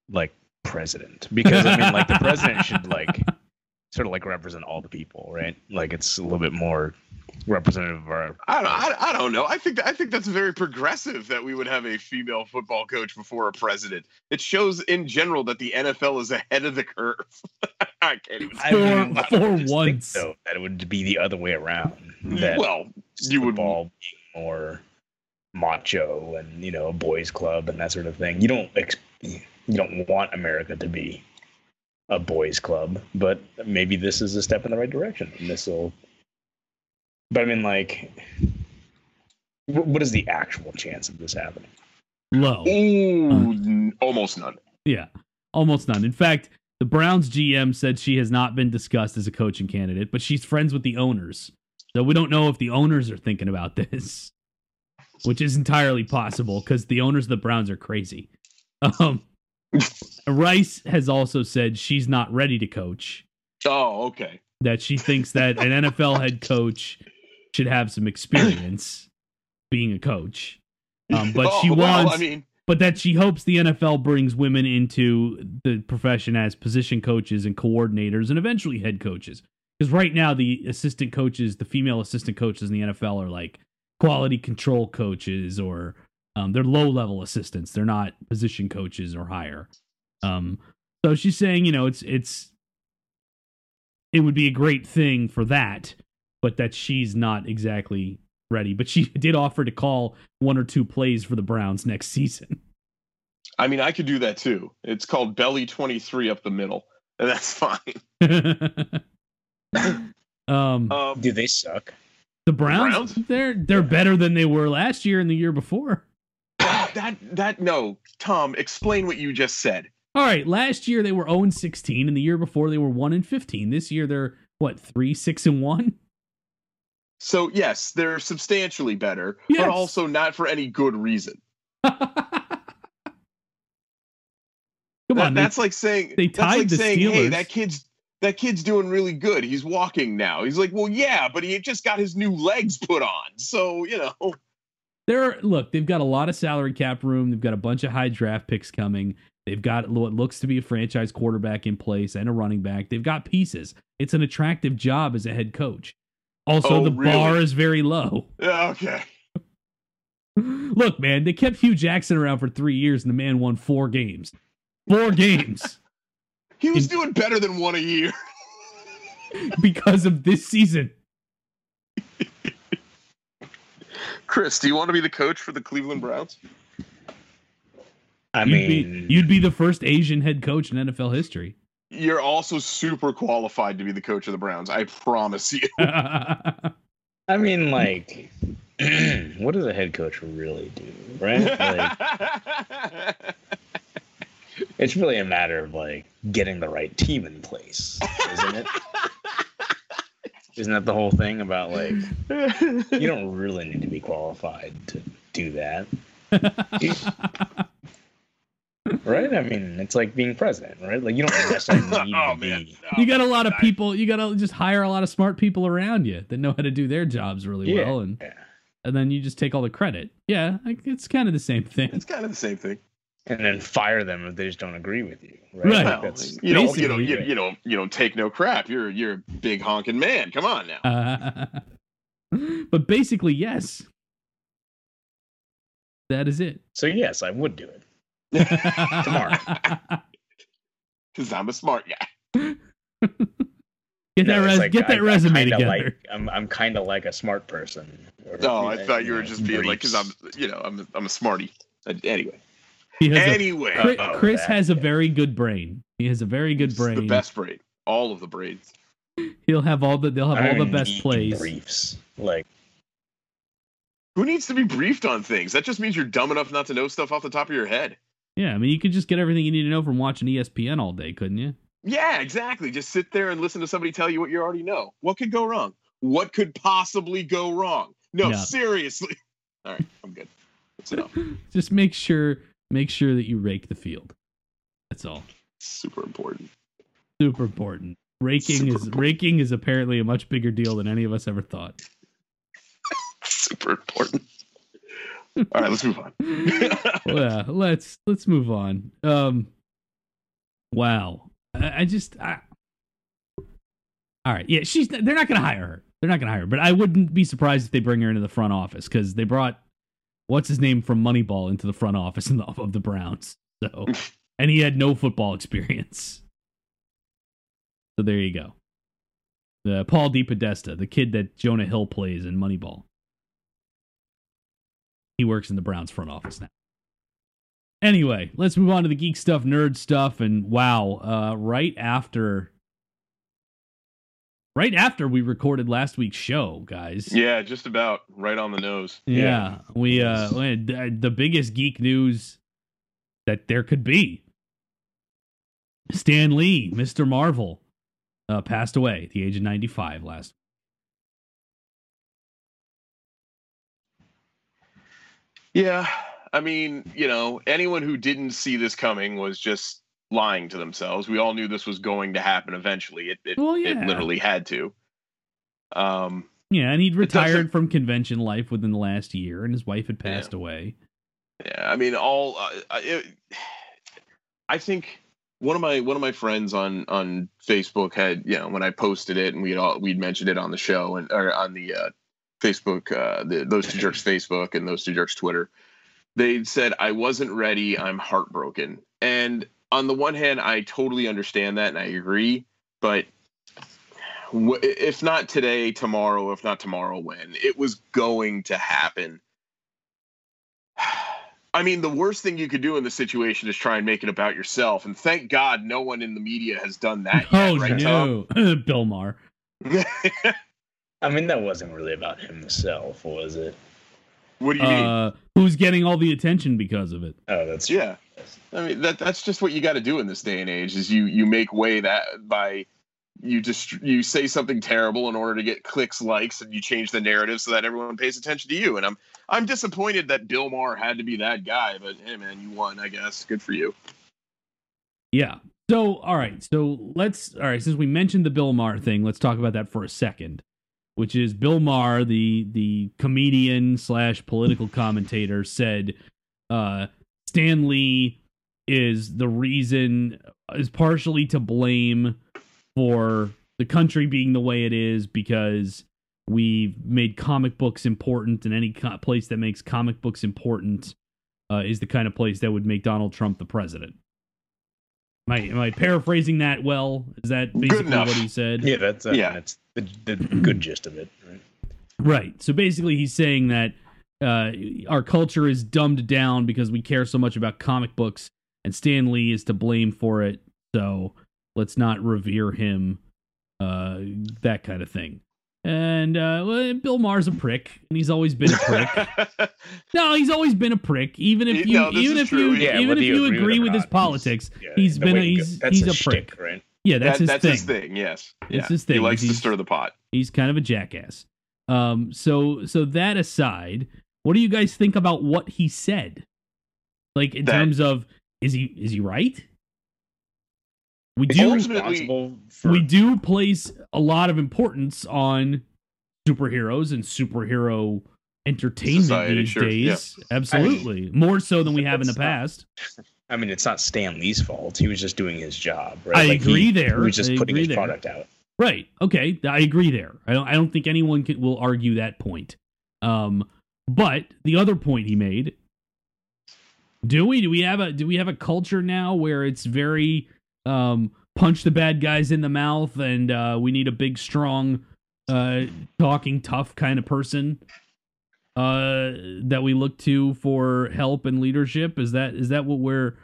like president. Because I mean, like the president should like sort of like represent all the people, right? Like it's a little bit more representative of our. I don't, I, I don't know. I think I think that's very progressive that we would have a female football coach before a president. It shows in general that the NFL is ahead of the curve. I can't even. I For- mean, I for would just think, once. though, that it would be the other way around. That well, you would. football being more macho and you know a boys club and that sort of thing. You don't ex- you don't want America to be a boys club, but maybe this is a step in the right direction. And this will. But I mean, like, what is the actual chance of this happening? Low. Ooh, n- almost none. Yeah, almost none. In fact, the Browns GM said she has not been discussed as a coaching candidate, but she's friends with the owners. So we don't know if the owners are thinking about this, which is entirely possible because the owners of the Browns are crazy. Um, Rice has also said she's not ready to coach, Oh, okay. that she thinks that an NFL head coach should have some experience being a coach. Um, but Oh, she well, wants I mean, but that she hopes the NFL brings women into the profession as position coaches and coordinators and eventually head coaches. Because right now, the assistant coaches, the female assistant coaches in the NFL are like quality control coaches or um, they're low level assistants. They're not position coaches or higher. Um, so she's saying, you know, it's it's it would be a great thing for that, but that she's not exactly ready. But she did offer to call one or two plays for the Browns next season. I mean, I could do that too. It's called belly twenty three up the middle, and that's fine. um, Um, Do they suck? The Browns, Browns? they're they're better than they were last year and the year before. that, that no, Tom, explain what you just said. All right, last year they were 0 and 16, and the year before they were 1 and 15. This year they're what three, six and one. So yes, they're substantially better, Yes. but also not for any good reason. Come That- on, they- that's like saying they tied like the saying, "Hey, Steelers. that kid's that kid's doing really good. He's walking now." He's like, "Well, yeah, but he just got his new legs put on." So you know, They're look, they've got a lot of salary cap room. They've got a bunch of high draft picks coming. They've got what looks to be a franchise quarterback in place and a running back. They've got pieces. It's an attractive job as a head coach. Also, Oh, the bar is very low. yeah, okay. Look, man, they kept Hue Jackson around for three years, and the man won four games. Four games He was In- doing better than one a year. because of this season. Chris, do you want to be the coach for the Cleveland Browns? I You'd mean, be, you'd be the first Asian head coach in NFL history. You're also super qualified to be the coach of the Browns. I promise you. I mean, like, what does a head coach really do, right? Like, it's really a matter of like getting the right team in place, isn't it? Isn't that the whole thing about like you don't really need to be qualified to do that, right? I mean, it's like being president, right? Like you don't necessarily oh, need oh to man, be. No. you got a lot of I- people. You got to just hire a lot of smart people around you that know how to do their jobs really Yeah. well, and Yeah. and then you just take all the credit. Yeah, like, it's kind of the same thing. It's kind of the same thing. And then fire them if they just don't agree with you, right? Right. Like, Well, that's- you don't, you don't, you, you don't, you don't take no crap. You're, you're a big honking man. Come on now. Uh, but basically, yes, that is it. so yes, I would do it. Tomorrow. Because I'm a smart guy. Get that, No, it's res- like, get I- that I'm resume kinda together. Like, I'm I'm kind of like a smart person. Or, Oh, I thought you were just being like, because I'm, you know, I'm, I'm a smarty. Uh, Anyway, a, Chris, Uh-oh, Chris that- has a very good brain. He has a very good it's brain. the best braid. All of the brains. He'll have all the they'll have I all the best plays. Briefs. Like Who needs to be briefed on things? That just means you're dumb enough not to know stuff off the top of your head. Yeah, I mean you could just get everything you need to know from watching ESPN all day, couldn't you? Yeah, exactly. Just sit there and listen to somebody tell you what you already know. What could go wrong? What could possibly go wrong? No, Yeah. seriously. All right, I'm good. That's enough. Just make sure make sure that you rake the field. That's all. Super important. Super important. Raking Super is important. raking is apparently a much bigger deal than any of us ever thought. Super important. All right, let's move on. Well, yeah, let's let's move on. Um, wow, I, I just, I, all right, yeah, she's. They're not going to hire her. They're not going to hire her. But I wouldn't be surprised if they bring her into the front office because they brought what's his name from Moneyball into the front office in the, of the Browns. So, and he had no football experience. So there you go. The Paul DePodesta, the kid that Jonah Hill plays in Moneyball. He works in the Browns front office now. Anyway, let's move on to the geek stuff, nerd stuff, and wow, uh, right after, right after we recorded last week's show, guys. yeah, just about right on the nose. Yeah, Yeah. we uh, we had, the biggest geek news that there could be. Stan Lee, Mr. Marvel, uh, passed away at the age of ninety-five last. Yeah, I mean, you know, anyone who didn't see this coming was just lying to themselves. We all knew this was going to happen eventually. It it, Well, it literally had to. Um, Yeah, and he'd retired from convention life within the last year, and his wife had passed away. Yeah, I mean, all uh, it, I think one of my one of my friends on on Facebook had you know when I posted it and we'd all we'd mentioned it on the show and or on the uh, Facebook uh, the those two jerks Facebook and those two jerks Twitter. They said I wasn't ready. I'm heartbroken. And on the one hand, I totally understand that and I agree. But w- if not today, tomorrow. If not tomorrow, when it was going to happen. I mean, the worst thing you could do in the situation is try and make it about yourself. And thank God no one in the media has done that oh, yet, oh right, no, Bill Maher. I mean, that wasn't really about himself, was it? What do you mean? Uh, who's getting all the attention because of it? Oh, that's Yeah. I mean, that that's just what you got to do in this day and age is you you make way that by you just you say something terrible in order to get clicks, likes, and you change the narrative so that everyone pays attention to you. And I'm I'm disappointed that Bill Maher had to be that guy, but hey man, you won, I guess. Good for you. Yeah. So, all right. So let's, all right. Since we mentioned the Bill Maher thing, let's talk about that for a second. Which is Bill Maher, the the comedian slash political commentator, said uh, Stan Lee is the reason is partially to blame for the country being the way it is because we've made comic books important, and any co- place that makes comic books important uh, is the kind of place that would make Donald Trump the president. Am I, am I paraphrasing that well? Is that basically what he said? yeah, that's uh, Yeah. that's the, the good gist of it. Right? Right. So basically, he's saying that uh, our culture is dumbed down because we care so much about comic books, and Stan Lee is to blame for it. So let's not revere him, uh, that kind of thing. And uh, well, Bill Maher's a prick, and he's always been a prick. no, he's always been a prick. Even if you, No, even if true. you, Yeah, even if you agree agree him with his not, politics, yeah, he's the been a, way he's that's he's a, shtick, prick. right? Yeah, that's That- his that's thing. his thing. Yes, It's yeah. his thing. He likes to He's- stir the pot. he's kind of a jackass. Um, so so that aside, what do you guys think about what he said? Like in That- terms of is he is he right? We do he ultimately- for we do place a lot of importance on superheroes and superhero entertainment Society, these sure, days. Absolutely, more so than we have in the That's past. I mean, it's not Stan Lee's fault. He was just doing his job, right? I Like, agree he, there. He was just I putting his there. product out. Right. Okay. I agree there. I don't. I don't think anyone can, will argue that point. Um, but the other point he made. Do we? Do we have a? Do we have a culture now where it's very um, punch the bad guys in the mouth, and uh, we need a big, strong, uh, talking tough kind of person? uh, that we look to for help and leadership? Is that is that what we're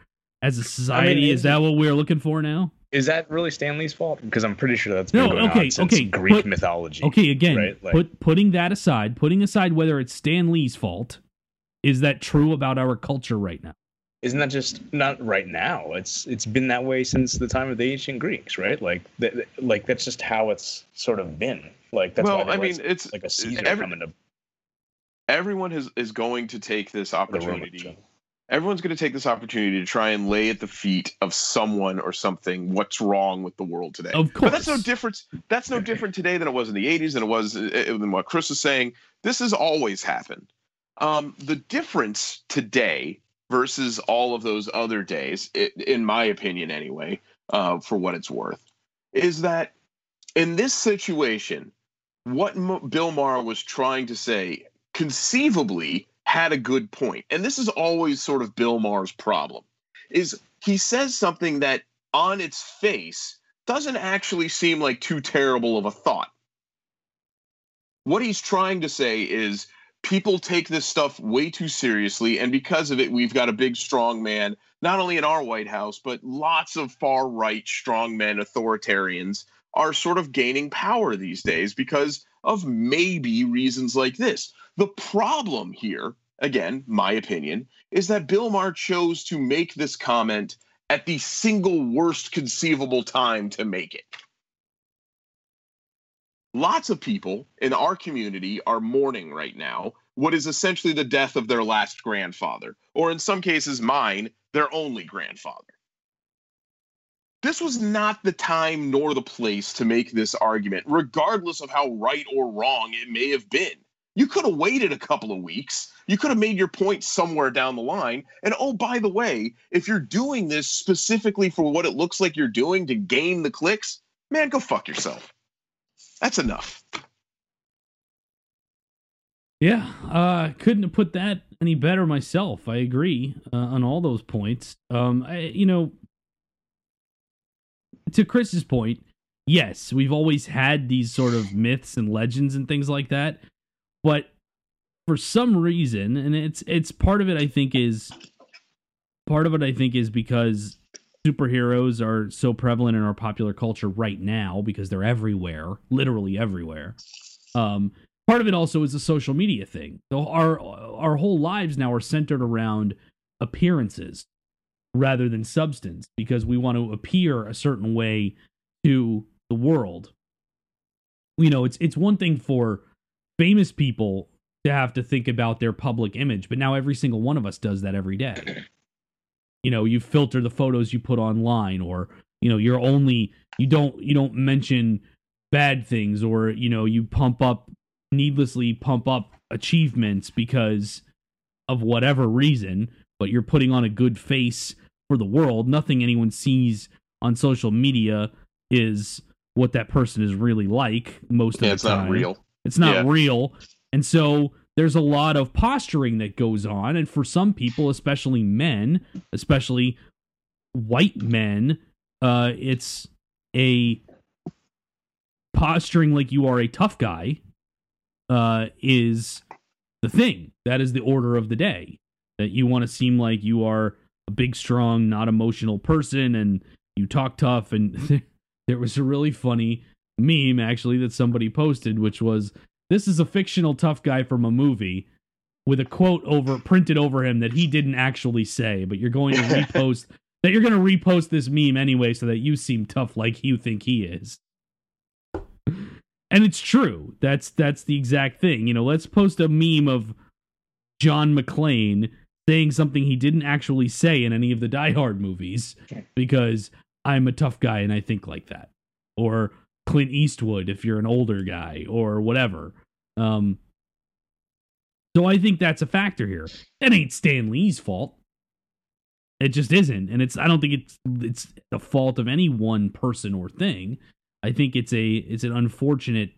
as a society? is that what we're looking for now? Is that really Stan Lee's fault? Because I'm pretty sure that's been No, okay, okay, Greek put- mythology. Okay, again, Right, like- put putting that aside, putting aside whether it's Stan Lee's fault, is that true about our culture right now? Isn't that just not right now? It's it's been that way since the time of the ancient Greeks, right? Like th- th- like that's just how it's sort of been. Like that's well, why I mean, was, it's like a Caesar every- coming to everyone has, is going to take this opportunity. Everyone's going to take this opportunity to try and lay at the feet of someone or something what's wrong with the world today. Of course, But that's no difference. That's no different today than it was in the '80s, than it was uh, than what Chris was saying. This has always happened. Um, the difference today versus all of those other days, i in my opinion, anyway, uh, for what it's worth, is that in this situation, what M- Bill Maher was trying to say conceivably had a good point, and this is always sort of Bill Maher's problem, is he says something that on its face doesn't actually seem like too terrible of a thought. What he's trying to say is people take this stuff way too seriously, and because of it, we've got a big strong man, not only in our White House, but lots of far right strong men, authoritarians are sort of gaining power these days because of maybe reasons like this. The problem here, again, my opinion, is that Bill Maher chose to make this comment at the single worst conceivable time to make it. Lots of people in our community are mourning right now what is essentially the death of their last grandfather, or in some cases, mine, their only grandfather. This was not the time nor the place to make this argument, regardless of how right or wrong it may have been. You could have waited a couple of weeks. You could have made your point somewhere down the line. And oh, by the way, if you're doing this specifically for what it looks like you're doing to gain the clicks, man, go fuck yourself. That's enough. Yeah, uh, couldn't have put that any better myself. I agree uh, on all those points. Um, I, you know, to Chris's point, yes, we've always had these sort of myths and legends and things like that, but for some reason, and it's it's part of it. I think is part of it. I think is because superheroes are so prevalent in our popular culture right now because they're everywhere, literally everywhere. Um, part of it also is a social media thing. So our our whole lives now are centered around appearances rather than substance because we want to appear a certain way to the world. You know, it's it's one thing for famous people to have to think about their public image, but now every single one of us does that every day. You know, you filter the photos you put online or you know, you're only you don't you don't mention bad things or you know, you pump up needlessly pump up achievements because of whatever reason, but you're putting on a good face for the world. Nothing anyone sees on social media is what that person is really like most of Yeah, the it's time. not real. It's not Yeah. real. And so there's a lot of posturing that goes on. And for some people, especially men, especially white men, uh, it's a posturing like you are a tough guy uh, is the thing. That is the order of the day. That you want to seem like you are a big, strong, not emotional person and you talk tough. And there was a really funny meme actually that somebody posted, which was this is a fictional tough guy from a movie with a quote over printed over him that he didn't actually say, but you're going to repost that you're going to repost this meme anyway so that you seem tough like you think he is. And it's true. That's that's the exact thing. You know, let's post a meme of John McClane saying something he didn't actually say in any of the Die Hard movies because I'm a tough guy and I think like that. Or Clint Eastwood if you're an older guy or whatever. Um so I think that's a factor here. It ain't Stan Lee's fault. It just isn't, and it's. I don't think it's it's the fault of any one person or thing. I think it's a it's an unfortunate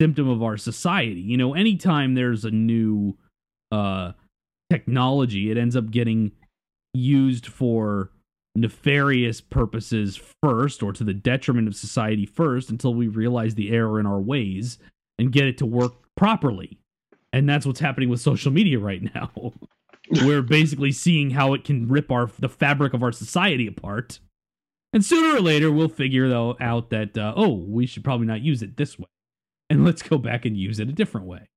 symptom of our society. You know, anytime there's a new uh, technology, it ends up getting used for nefarious purposes first, or to the detriment of society first, until we realize the error in our ways and get it to work properly. And that's what's happening with social media right now. We're basically seeing how it can rip our the fabric of our society apart. And sooner or later, we'll figure though out that uh, oh, we should probably not use it this way, and let's go back and use it a different way.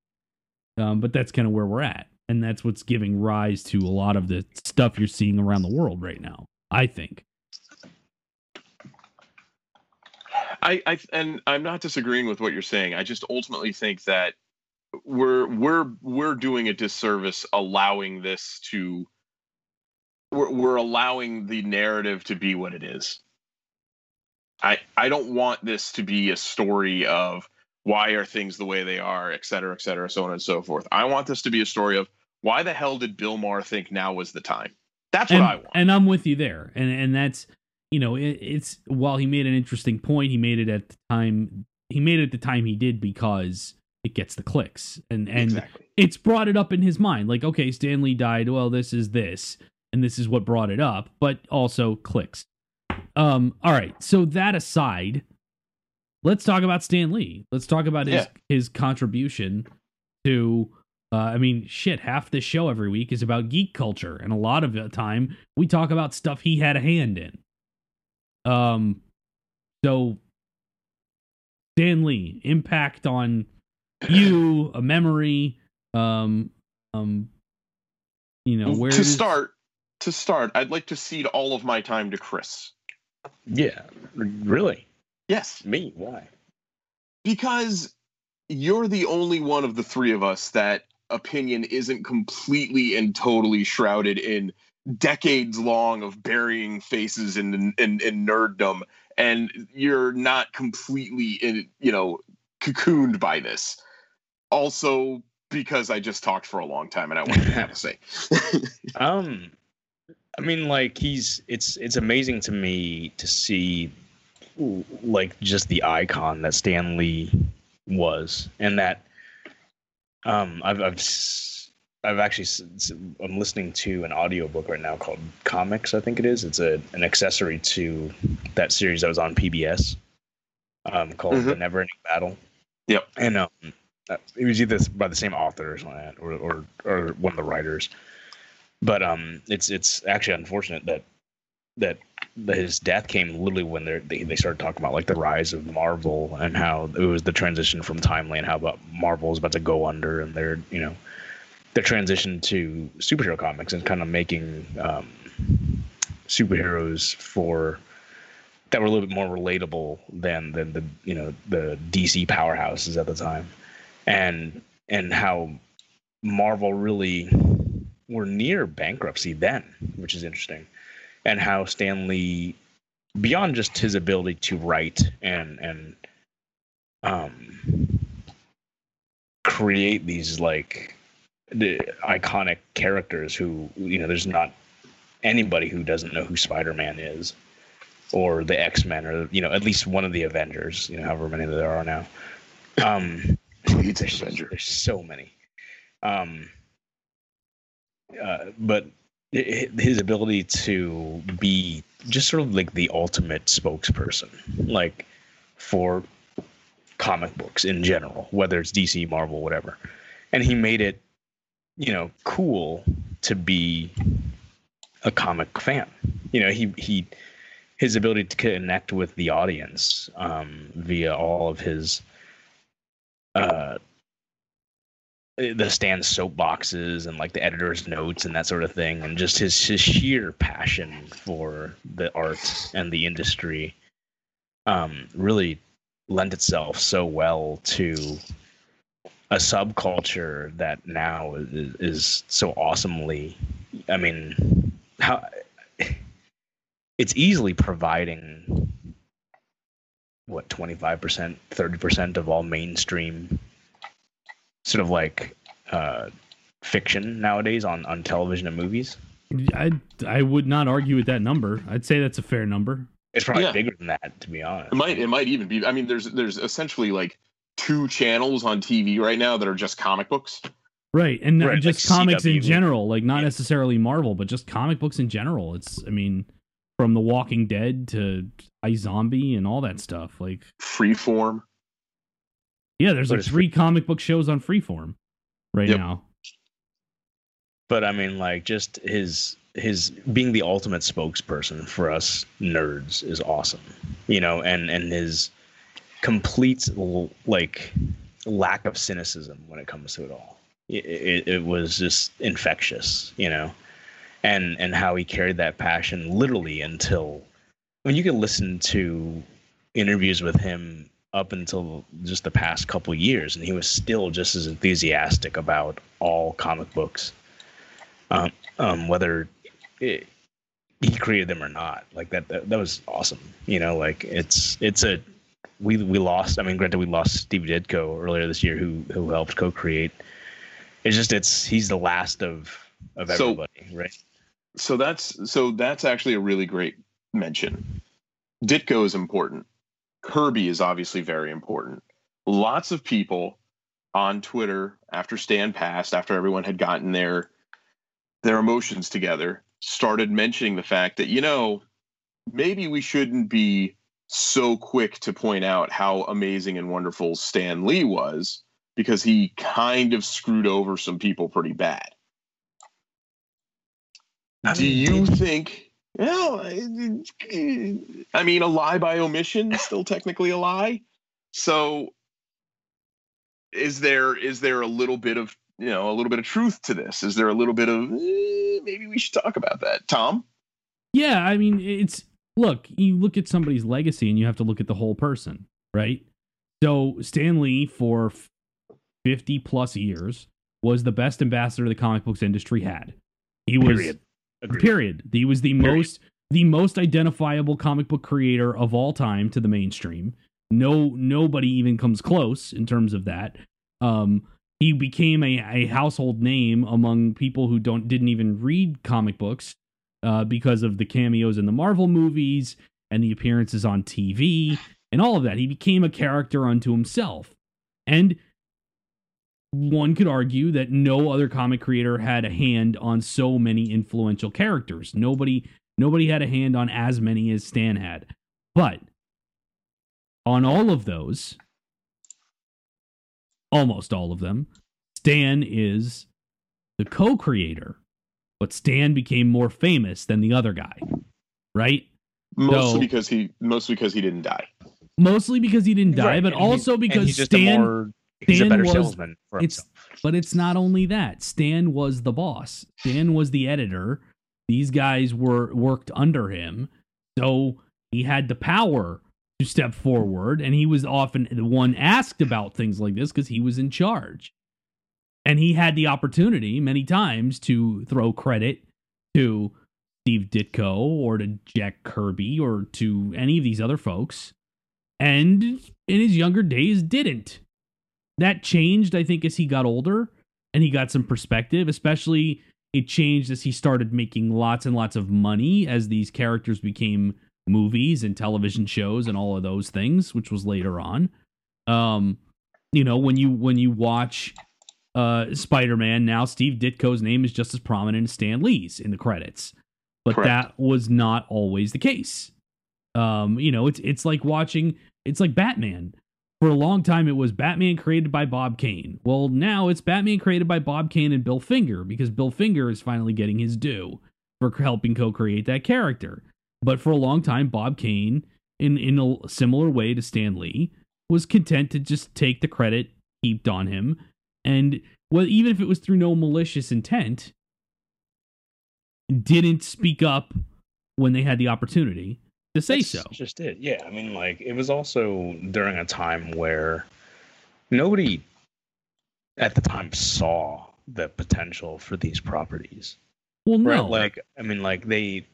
Um, but that's kind of where we're at, and that's what's giving rise to a lot of the stuff you're seeing around the world right now. I think. I, I and I'm not disagreeing with what you're saying. I just ultimately think that we're we're we're doing a disservice allowing this to we're, we're allowing the narrative to be what it is. I I don't want this to be a story of why are things the way they are, et cetera, et cetera, so on and so forth. I want this to be a story of why the hell did Bill Maher think now was the time? That's what and, I want. And I'm with you there. And and that's you know, it, it's while he made an interesting point, he made it at the time he made it at the time he did because it gets the clicks. And and exactly. it's brought it up in his mind. Like, okay, Stan Lee died, well, this is this, and this is what brought it up, but also clicks. Um, all right. So that aside, let's talk about Stan Lee. Let's talk about his Yeah. his contribution to uh, I mean, shit, half this show every week is about geek culture, and a lot of the time we talk about stuff he had a hand in. Um, so Stan Lee impact on you, a memory, um, um, you know, where to it is- start to start, I'd like to cede all of my time to Chris. Yeah, really? Yes. Me? Why? because you're the only one of the three of us that opinion isn't completely and totally shrouded in decades long of burying faces in in, in nerddom and you're not completely in you know cocooned by this. Also because i just talked for a long time and i wanted to have to say. Um, I mean, like he's it's it's amazing to me to see like just the icon that Stan Lee was, and that um I've I've s- I've actually I'm listening to an audiobook right now called Comics, I think it is. It's a an accessory to that series that was on PBS, um, called The Mhm. Never Ending Battle. Yep. And um, uh, it was either by the same author or something like that, or or or one of the writers but um it's it's actually unfortunate that that that his death came literally when they're, they they started talking about like the rise of Marvel and how it was the transition from Timely and how about Marvel is about to go under and they're you know their transition to superhero comics and kind of making um, superheroes for that were a little bit more relatable than than the you know the DC powerhouses at the time. And and how Marvel really were near bankruptcy then, which is interesting, and how Stan Lee, beyond just his ability to write and and um, create these like the iconic characters who you know there's not anybody who doesn't know who Spider-Man is or the X-Men or you know at least one of the Avengers you know however many there are now. Um Please, there's, Avenger. there's so many. Um uh, but his ability to be just sort of like the ultimate spokesperson like for comic books in general whether it's dc marvel whatever. And he made it you know cool to be a comic fan. You know he he his ability to connect with the audience um, via all of his uh, the stand soapboxes and like the editor's notes and that sort of thing, and just his his sheer passion for the art and the industry, um, really lent itself so well to a subculture that now is, is so awesomely. I mean, how it's easily providing what 25% 30% of all mainstream sort of like uh fiction nowadays on on television and movies I I would not argue with that number. I'd say that's a fair number. it's probably Yeah. bigger than that to be honest It might it might even be. I mean, there's there's essentially like two channels on TV right now that are just comic books. Right, and Right, just like comics in general, like not Yeah. necessarily Marvel, but just comic books in general. It's, I mean, from The Walking Dead to iZombie and all that stuff. Like, Freeform. yeah, there's What like is three comic book shows on Freeform. right Yep. now. but I mean, like, just his his being the ultimate spokesperson for us nerds is awesome, you know, and and his complete like lack of cynicism when it comes to it all. It, it, it was just infectious, you know, and and how he carried that passion literally until I mean, you could listen to interviews with him up until just the past couple years, and he was still just as enthusiastic about all comic books um, um, whether it, he created them or not. Like that, that, that was awesome. You know, like it's it's a we we lost. I mean, granted, we lost Steve Ditko earlier this year, who who helped co-create. It's just it's he's the last of of So- everybody, right? so that's so that's actually a really great mention. Ditko is important. Kirby is obviously very important. Lots of people on Twitter after Stan passed, after everyone had gotten their their emotions together, started mentioning the fact that you know maybe we shouldn't be so quick to point out how amazing and wonderful Stan Lee was because he kind of screwed over some people pretty bad. I Do you think? Well, I I mean, a lie by omission is still technically a lie. So, is there is there a little bit of you know a little bit of truth to this? Is there a little bit of eh, maybe we should talk about that, Tom? Yeah, I mean, it's look, you look at somebody's legacy and you have to look at the whole person, right? So, Stan Lee for 50 plus years was the best ambassador the comic books industry had. He was Period. Agreed. period. He was the Period. most the most identifiable comic book creator of all time to the mainstream. No nobody even comes close in terms of that. Um he became a, a household name among people who don't didn't even read comic books uh, because of the cameos in the Marvel movies and the appearances on TV and all of that. He became a character unto himself. And one could argue that no other comic creator had a hand on so many influential characters. Nobody nobody had a hand on as many as Stan had. But on all of those, almost all of them, Stan is the co-creator. But Stan became more famous than the other guy. Right? Mostly No. because he mostly because he didn't die. Mostly because he didn't die, Right, but and also and because he's Stan a more he's Stan a better was- salesman for it's. But it's not only that. Stan was the boss. Stan was the editor. These guys were worked under him. So he had the power to step forward and he was often the one asked about things like this because he was in charge. And he had the opportunity many times to throw credit to Steve Ditko or to Jack Kirby or to any of these other folks. And in his younger days didn't that changed, I think, as he got older and he got some perspective, especially it changed as he started making lots and lots of money as these characters became movies and television shows and all of those things, which was later on. Um, you know, when you when you watch uh Spider-Man now, Steve Ditko's name is just as prominent as Stan Lee's in the credits. But Correct. that was not always the case. Um, you know, it's it's like watching it's like Batman for a long time it was Batman created by Bob Kane. Well, now it's Batman created by Bob Kane and Bill Finger because Bill Finger is finally getting his due for helping co-create that character. But for a long time Bob Kane in in a similar way to Stan Lee was content to just take the credit heaped on him and well even if it was through no malicious intent didn't speak up when they had the opportunity to say That's so. Just it. Yeah. I mean, like, it was also during a time where nobody at the time saw the potential for these properties. Well, no. Right. Like, I mean, like, they,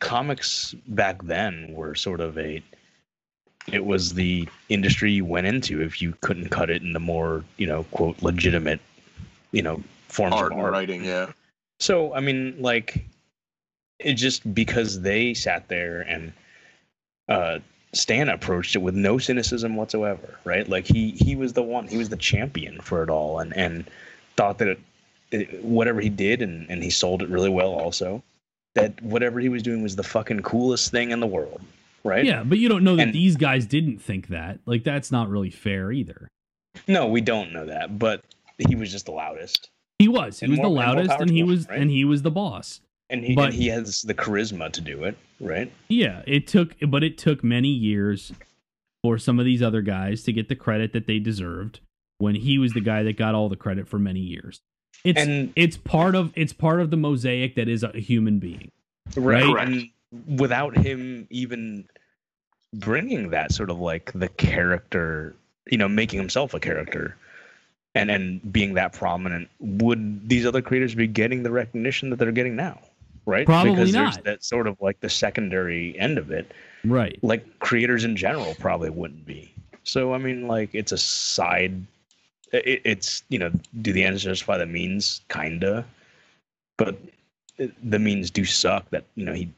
comics back then were sort of a, it was the industry you went into if you couldn't cut it in the more, you know, quote, legitimate, you know, forms Art of art. writing, yeah. So I mean, like, it just because they sat there and uh, Stan approached it with no cynicism whatsoever, right? Like he he was the one, he was the champion for it all, and and thought that it, it, whatever he did, and and he sold it really well, also. That whatever he was doing was the fucking coolest thing in the world, right? Yeah, but you don't know that And- these guys didn't think that. Like that's not really fair either. No, we don't know that, but he was just the loudest, He was. He And was more- the loudest, and he powerful, was right? and he was the boss. and he But- and he has the charisma to do it, right? Yeah, it took, but it took many years for some of these other guys to get the credit that they deserved when he was the guy that got all the credit for many years. It's And- it's part of it's part of the mosaic that is a human being. Right. Correct. And without him even bringing that sort of like the character, you know, making himself a character and and being that prominent, would these other creators be getting the recognition that they're getting now? Right? Probably because there's not. that sort of like the secondary end of it. Right. Like creators in general probably wouldn't be. So I mean like it's a side it, it's you know, do the ends justify the means? Kinda. But uh, the means do suck that you know he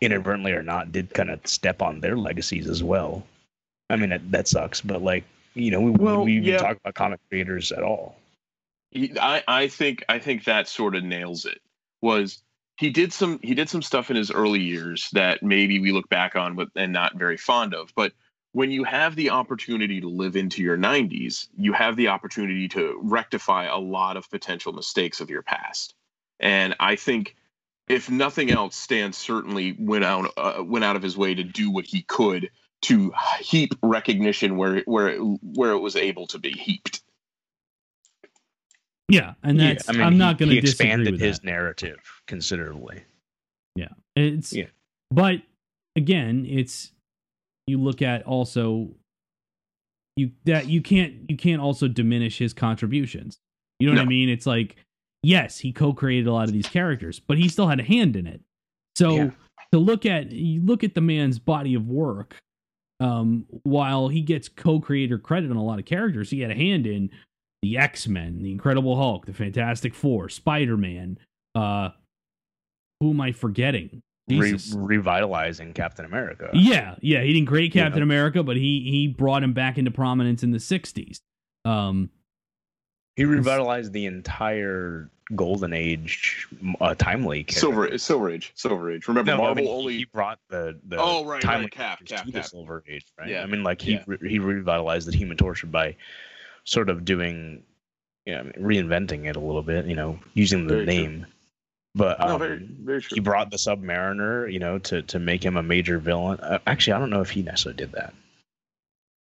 inadvertently or not did kind of step on their legacies as well i mean that, that sucks but like you know we, Well, we even yeah. talk about comic creators at all I, I think I think that sort of nails it. Was he did some he did some stuff in his early years that maybe we look back on but and not very fond of. But when you have the opportunity to live into your 90s, you have the opportunity to rectify a lot of potential mistakes of your past. And I think if nothing else, Stan certainly went out uh, went out of his way to do what he could to heap recognition where where it, where it was able to be heaped. Yeah, and Yeah, that's I mean, I'm he- not going to disagree expanded with his that. narrative considerably Yeah, It's Yeah. but again, it's you look at also you that you can't you can't also diminish his contributions. You know what I mean? It's like yes, he co-created a lot of these characters, but he still had a hand in it. So Yeah. to look at you look at the man's body of work um while he gets co-creator credit on a lot of characters, he had a hand in the X-Men, the Incredible Hulk, the Fantastic Four, Spider-Man, uh who am I forgetting? Re- revitalizing captain america Yeah, yeah, he didn't create Captain know. America, but he he brought him back into prominence in the '60s. Um, he revitalized the entire golden age uh, timely character. Silver Silver Age, Silver Age. Remember, No, I Marvel mean, only he brought the the Oh, right, timely right, Cap, Cap, to the Silver Age, right? Yeah, I mean, like he yeah. re- he revitalized the Human Torch by sort of doing, you know, reinventing it a little bit, you know, using the Very true. name. But um, no, very very true. he brought the Submariner, you know, to to make him a major villain. Uh, actually, I don't know if he necessarily did that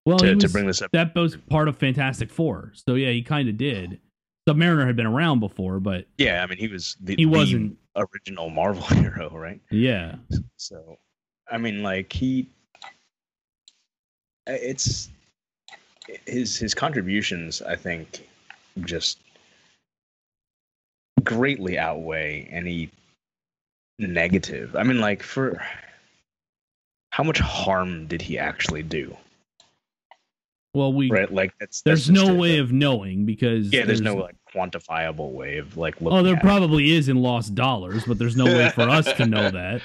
well, to, to bring this up. that was part of Fantastic Four, so yeah, he kind of did. Submariner had been around before, but Yeah, I mean, he was the, he wasn't. original Marvel hero, right? Yeah, So, I mean, like he, it's his his contributions. I think just greatly outweigh any negative. I mean, like for how much harm did he actually do? Well, we Right? Like that's there's that's no it. way of knowing because yeah. There's, no like quantifiable way of like looking. Oh, there at probably is in lost dollars, but there's no way for us to know that.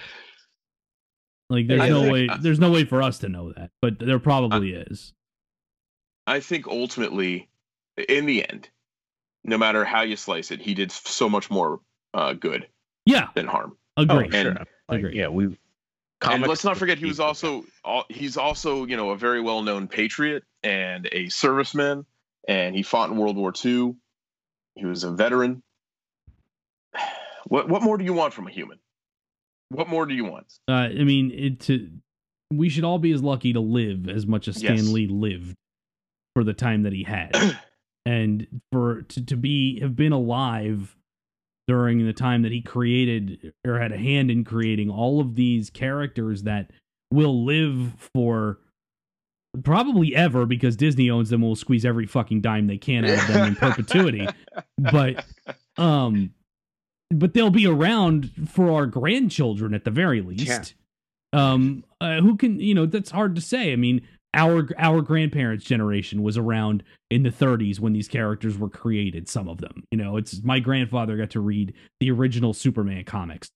Like, there's I no think- way. There's no way for us to know that, but there probably is. I think ultimately, in the end, no matter how you slice it, he did so much more uh, good Yeah, than harm. Oh, agree. And- sure. Like, Agree. yeah, we. And let's not forget, he was also all, he's also you know a very well known patriot and a serviceman, and he fought in World War II. He was a veteran. What what more do you want from a human? What more do you want? Uh, I mean, it to we should all be as lucky to live as much as Stan Yes. Lee lived for the time that he had, and for to, to be have been alive during the time that he created or had a hand in creating all of these characters that will live for probably ever because Disney owns them and will squeeze every fucking dime they can out of them in perpetuity. But um but they'll be around for our grandchildren at the very least. Um uh, who can, you know, that's hard to say. I mean, our our grandparents generation was around in the 30s when these characters were created some of them. You know, it's my grandfather got to read the original Superman comics.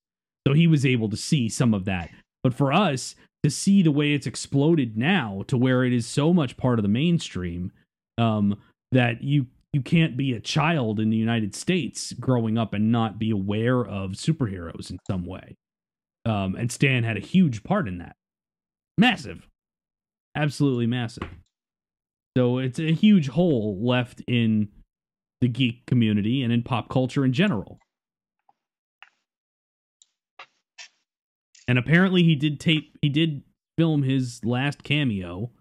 So he was able to see some of that. But for us to see the way it's exploded now to where it is so much part of the mainstream um that you you can't be a child in the United States growing up and not be aware of superheroes in some way. Um, and Stan had a huge part in that. Massive. Absolutely massive. So it's a huge hole left in the geek community and in pop culture in general. And apparently he did tape he did film his last cameo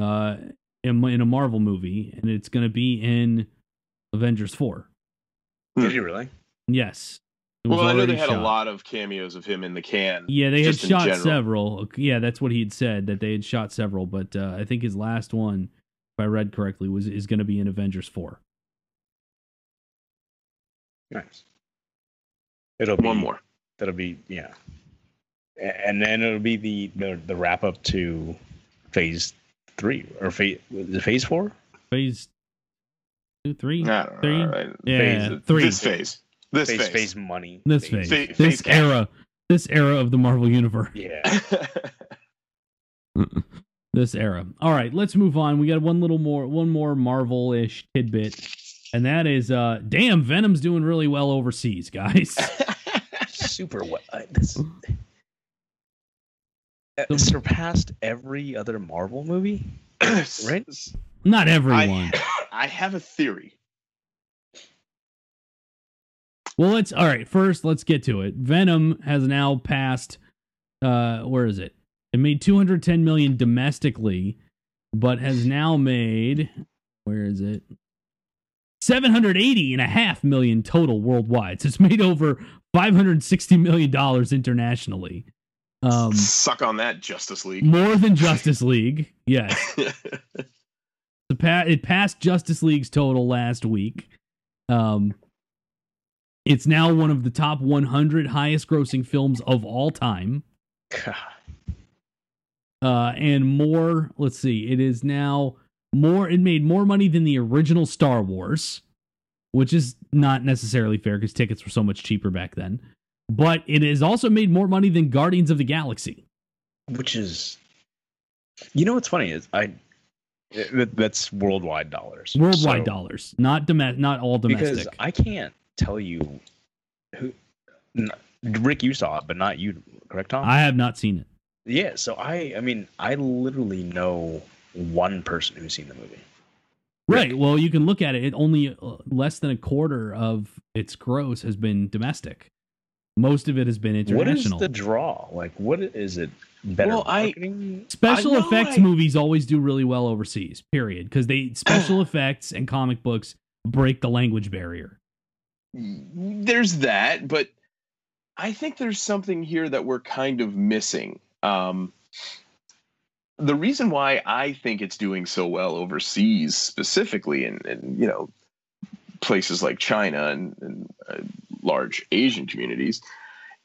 uh in, in a Marvel movie and it's going to be in Avengers 4. Did he really? Yes. It was Well, I know they had shot. a lot of cameos of him in the can. Yeah, they had shot several. Yeah, that's what he had said that they had shot several, but uh, I think his last one, if I read correctly, was is going to be in Avengers 4. Nice. It'll be One more. That'll be yeah, and then it'll be the the, the wrap up to phase three or phase is phase four. Phase two, three, I know. three? yeah, phase- three. This phase. This phase, phase. phase money. this phase, Phase- this cash. era, this era of the Marvel universe, Yeah. this era. All right, let's move on. We got one little more, one more Marvel-ish tidbit, and that is, uh, damn, Venom's doing really well overseas, guys. Super well. uh, This uh, surpassed every other Marvel movie. Right? Not everyone. I, I have a theory. Well, let's all right. First, let's get to it. Venom has now passed. Uh, where is it? It made 210 million domestically, but has now made. Where is it? 780 and a half million total worldwide. So it's made over 560 million dollars internationally. Um, Suck on that, Justice League. more than Justice League. Yes. Pa- it passed Justice League's total last week. Um, it's now one of the top 100 highest grossing films of all time. God. Uh, and more, let's see, it is now more, it made more money than the original Star Wars, which is not necessarily fair because tickets were so much cheaper back then. But it has also made more money than Guardians of the Galaxy. Which is, you know, what's funny is I. it- that's worldwide dollars. Worldwide So- dollars, not dom- not all domestic. Because I can't tell you who. n- Rick, you saw it, but not you, correct, Tom? I have not seen it. yeah. So I, I mean, I literally know one person who's seen the movie. Right. Well, you can look at it. It only uh, less than a quarter of its gross has been domestic. Most of it has been international. What is international. the draw? Like, what is it? Better Well, I- Special I effects I- movies always do really well overseas. Period. Because they special effects and comic books break the language barrier. There's that, but I think there's something here that we're kind of missing. Um, the reason why I think it's doing so well overseas, specifically in, in you know places like China and, and uh, large Asian communities,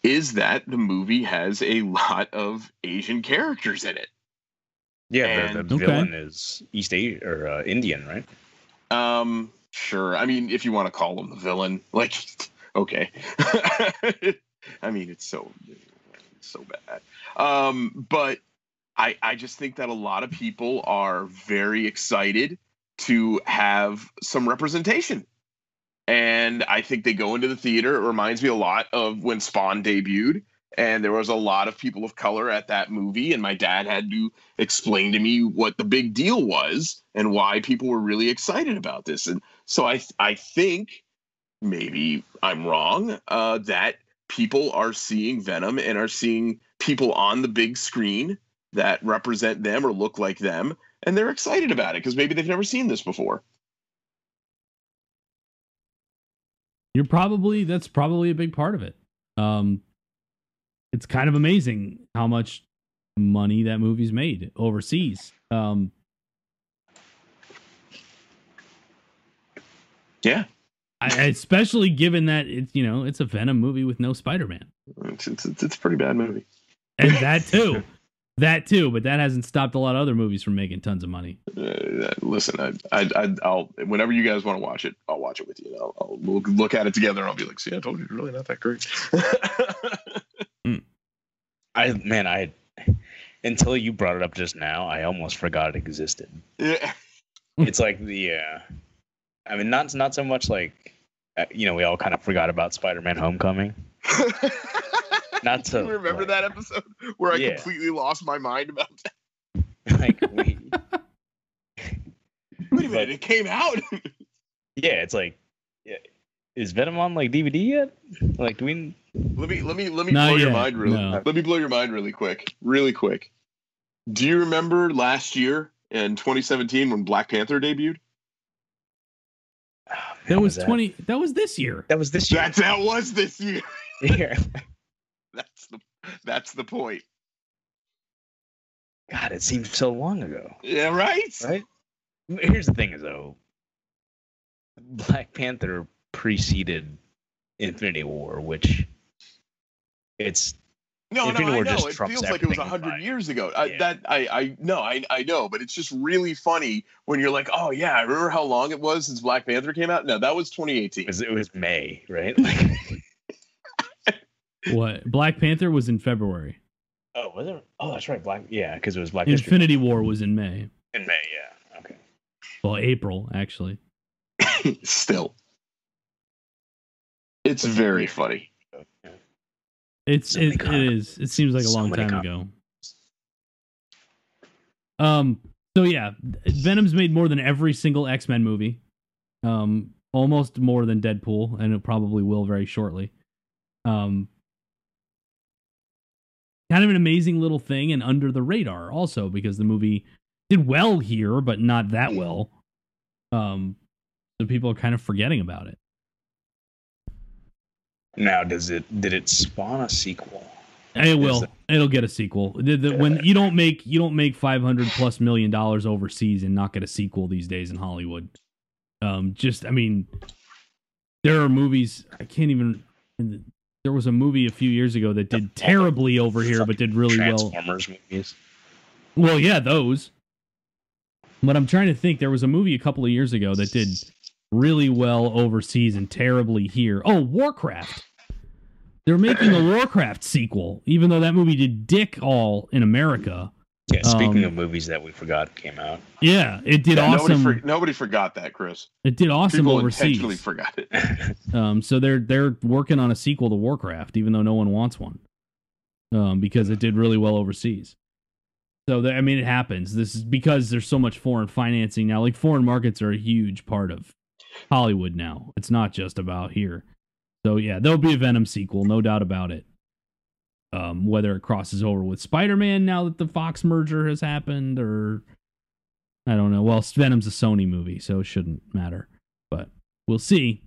is that the movie has a lot of Asian characters in it. Yeah, the, and- the Okay. villain is East Asian or uh, Indian, right? Um, sure. I mean, if you want to call him the villain, like, okay. I mean, it's so so bad. Um, but I I just think that a lot of people are very excited to have some representation. And I think they go into the theater. It reminds me a lot of when Spawn debuted. And there was a lot of people of color at that movie. And my dad had to explain to me what the big deal was and why people were really excited about this. And so I I think maybe I'm wrong uh, that people are seeing Venom and are seeing people on the big screen that represent them or look like them, and they're excited about it because maybe they've never seen this before. You're probably that's probably a big part of it. Um, it's kind of amazing how much money that movie's made overseas. Um, Yeah, I, especially given that it's you know it's a Venom movie with no Spider-Man, it's it's, it's, it's a pretty bad movie. and that too, that too. But that hasn't stopped a lot of other movies from making tons of money. Uh, listen, I, I, I, I'll whenever you guys want to watch it, I'll watch it with you. I'll, I'll we'll look at it together, and I'll be like, "See, I told you, it's really not that great." I man, I until you brought it up just now, I almost forgot it existed. yeah. It's like the, uh, I mean, not not so much like, uh, you know, we all kind of forgot about Spider-Man: Homecoming. Not to you remember like- that episode where I Yeah. completely lost my mind about that? like we, Wait a minute, it came out. Yeah, it's like, yeah, is Venom on like DVD yet? Like, do we? Let me let me let me Not blow your mind really. no. Let me blow your mind really quick, really quick. Do you remember last year in 2017 when Black Panther debuted? Man, That was that? twenty. That was this year. That was this year. That that was this year. Yeah. That's the that's the point. God, it seems so long ago. Yeah, right. Right? Here's the thing, is though, Black Panther preceded Infinity War, which it's No, Infinity no, I know. just It trumps feels like it was everything hundred years ago. I, Yeah. That I, I no, I, I know, but it's just really funny when you're like, oh yeah, I remember how long it was since Black Panther came out. No, that was 2018. it was, it was May, right? Like, What? Black Panther was in February. oh, was it? Oh, that's right. Black, yeah, because it was Black History Infinity War was in May. in May. Yeah. Okay. Well, April actually. Still, it's very funny. It's So it, it comics. is. It seems like a So long time ago. Um. So yeah, Venom's made more than every single X Men movie. Um. Almost more than Deadpool, and it probably will very shortly. Um. Kind of an amazing little thing, and under the radar also because the movie did well here, but not that well. Um. So people are kind of forgetting about it. Now, does it did it spawn a sequel? It will. it- It'll get a sequel. The- the- when you don't make you don't make five hundred plus million dollars overseas and not get a sequel these days in Hollywood. Um, just I mean, there are movies I can't even. There was a movie a few years ago that did terribly over here, but did really well. Transformers movies. Well, yeah, those. But I'm trying to think. There was a movie a couple of years ago that did really well overseas and terribly here. Oh, Warcraft. They're making a Warcraft sequel, even though that movie did dick all in America. Yeah. Speaking Um, of movies that we forgot came out. Yeah, it did Yeah, awesome. Nobody, for, nobody forgot that, Chris. it did awesome People intentionally forgot it. Um, so they're they're working on a sequel to Warcraft, even though no one wants one, um, because it did really well overseas. So that, I mean, it happens. This is because there's so much foreign financing now. Like foreign markets are a huge part of Hollywood now. It's not just about here. So yeah, there'll be a Venom sequel, no doubt about it. Um, whether it crosses over with Spider-Man now that the Fox merger has happened, or I don't know. Well, Venom's a Sony movie, so it shouldn't matter. But we'll see.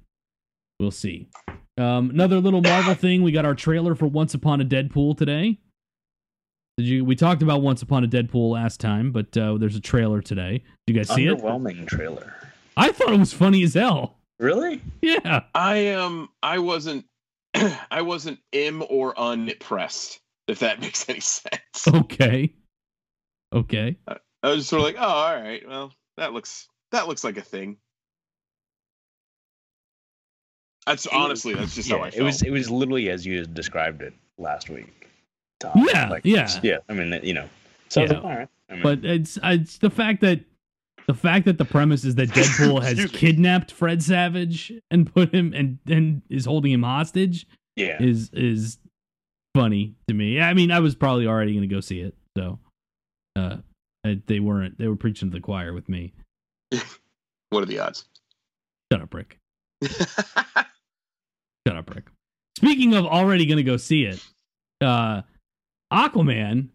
We'll see. Um, another little Marvel thing. We got our trailer for Once Upon a Deadpool today. Did you? We talked about Once Upon a Deadpool last time, but uh, there's a trailer today. Did you guys see it? Underwhelming trailer. I thought it was funny as hell. Really? Yeah. I am. I wasn't. I wasn't im or unimpressed. If that makes any sense. Okay. Okay. I was just sort of like, oh, all right. Well, that looks that looks like a thing. That's It was- honestly, that's just how I felt. it was. It was literally as you described it last week. Tom. Yeah, yeah. yeah. I mean, you know. So Yeah. like, all right. I mean, But it's it's the fact that the fact that the premise is that Deadpool has kidnapped Fred Savage and put him and and is holding him hostage yeah, is is funny to me. I mean, I was probably already going to go see it, so uh, they weren't. They were preaching to the choir with me. what are the odds? Shut up, Rick. Shut up, Rick. Speaking of already going to go see it, uh, Aquaman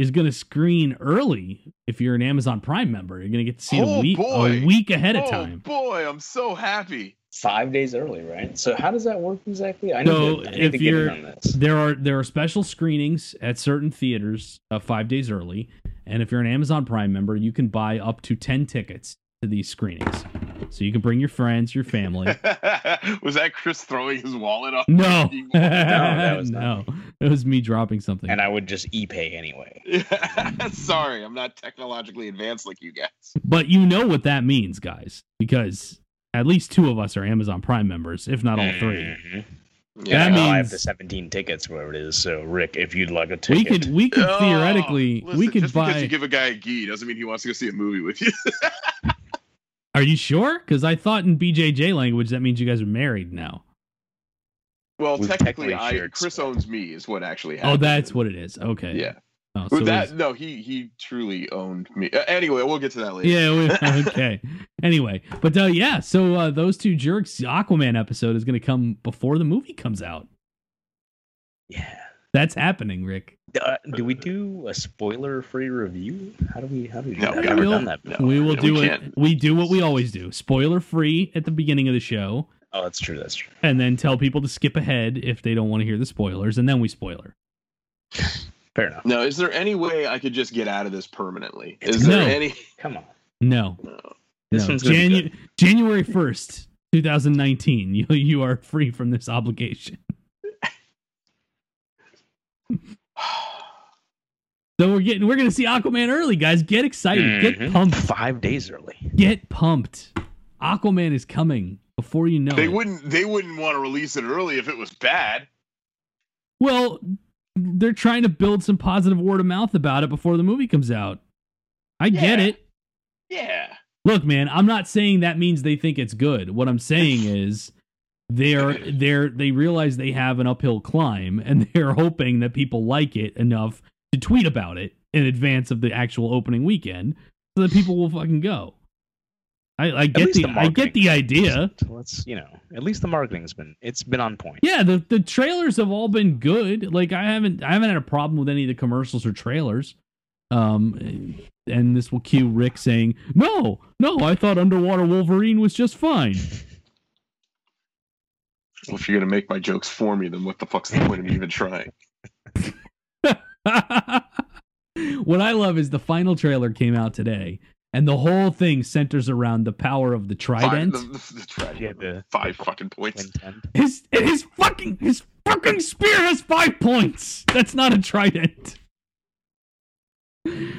is going to screen early. If you're an Amazon Prime member, you're going to get to see it a Oh, week boy. a week ahead of oh time. boy, I'm so happy. five days early, right? So how does that work exactly? I need So to, I if to you're- on this. There are there are special screenings at certain theaters uh, five days early, and if you're an Amazon Prime member, you can buy up to ten tickets to these screenings. So you can bring your friends, your family. was that Chris throwing his wallet off? No, No, that was no, it was me dropping something. And I would just e-pay anyway. Sorry, I'm not technologically advanced like you guys. But you know what that means, guys, because at least two of us are Amazon Prime members, if not all three. Mhm. Yeah, And That I have the 17 tickets, whatever it is. So Rick, if you'd like a We ticket, could we could Oh, theoretically we listen, could just because you give a guy a gi doesn't mean he wants to go see a movie with you. Are you sure? Because I thought in BJJ language that means you guys are married now. well, We've technically, technically I Chris split. owns me is what actually happened. Oh, that's what it is. Okay. Yeah. Oh, so that no, he he truly owned me. Uh, anyway, we'll get to that later. yeah. We, okay. Anyway, but uh, yeah. So uh, those two jerks, Aquaman episode is going to come before the movie comes out. Yeah. That's happening, Rick. Uh, do we do a spoiler-free review? How do we? How do we? Do No, that? I've we never will- done that. Before. we will no, do we it. can't. We do what we always do: spoiler free at the beginning of the show, Oh, that's true. That's true. and then tell people to skip ahead if they don't want to hear the spoilers, and then we spoiler. Fair enough. Now, is there any way I could just get out of this permanently? It's Is there any? Come on. No, No. This no. one's gonna Janu- January first, two thousand nineteen. You you are free from this obligation. So we're getting we're gonna see Aquaman early, guys. Get excited. Get Mhm. pumped. Five days early. Get pumped. Aquaman is coming before you know They it. wouldn't. They wouldn't want to release it early if it was bad. Well, they're trying to build some positive word of mouth about it before the movie comes out. I get it. Yeah. Look, man, I'm not saying that means they think it's good. What I'm saying is they're they're they realize they have an uphill climb and they're hoping that people like it enough to tweet about it in advance of the actual opening weekend so that people will fucking go. I, I get the, the I get the idea. Let's you know. At least the marketing's been. It's been on point. Yeah, the the trailers have all been good. Like I haven't I haven't had a problem with any of the commercials or trailers. Um and this will cue Rick saying, "No, no, I thought Underwater Wolverine was just fine." Well, if you're gonna make my jokes for me, then what the fuck's the point of me even trying? what I love is the final trailer came out today, and the whole thing centers around the power of the trident. Five, the, the, the trident. Yeah, the- Five fucking points. His his fucking his fucking spear has five points. That's not a trident.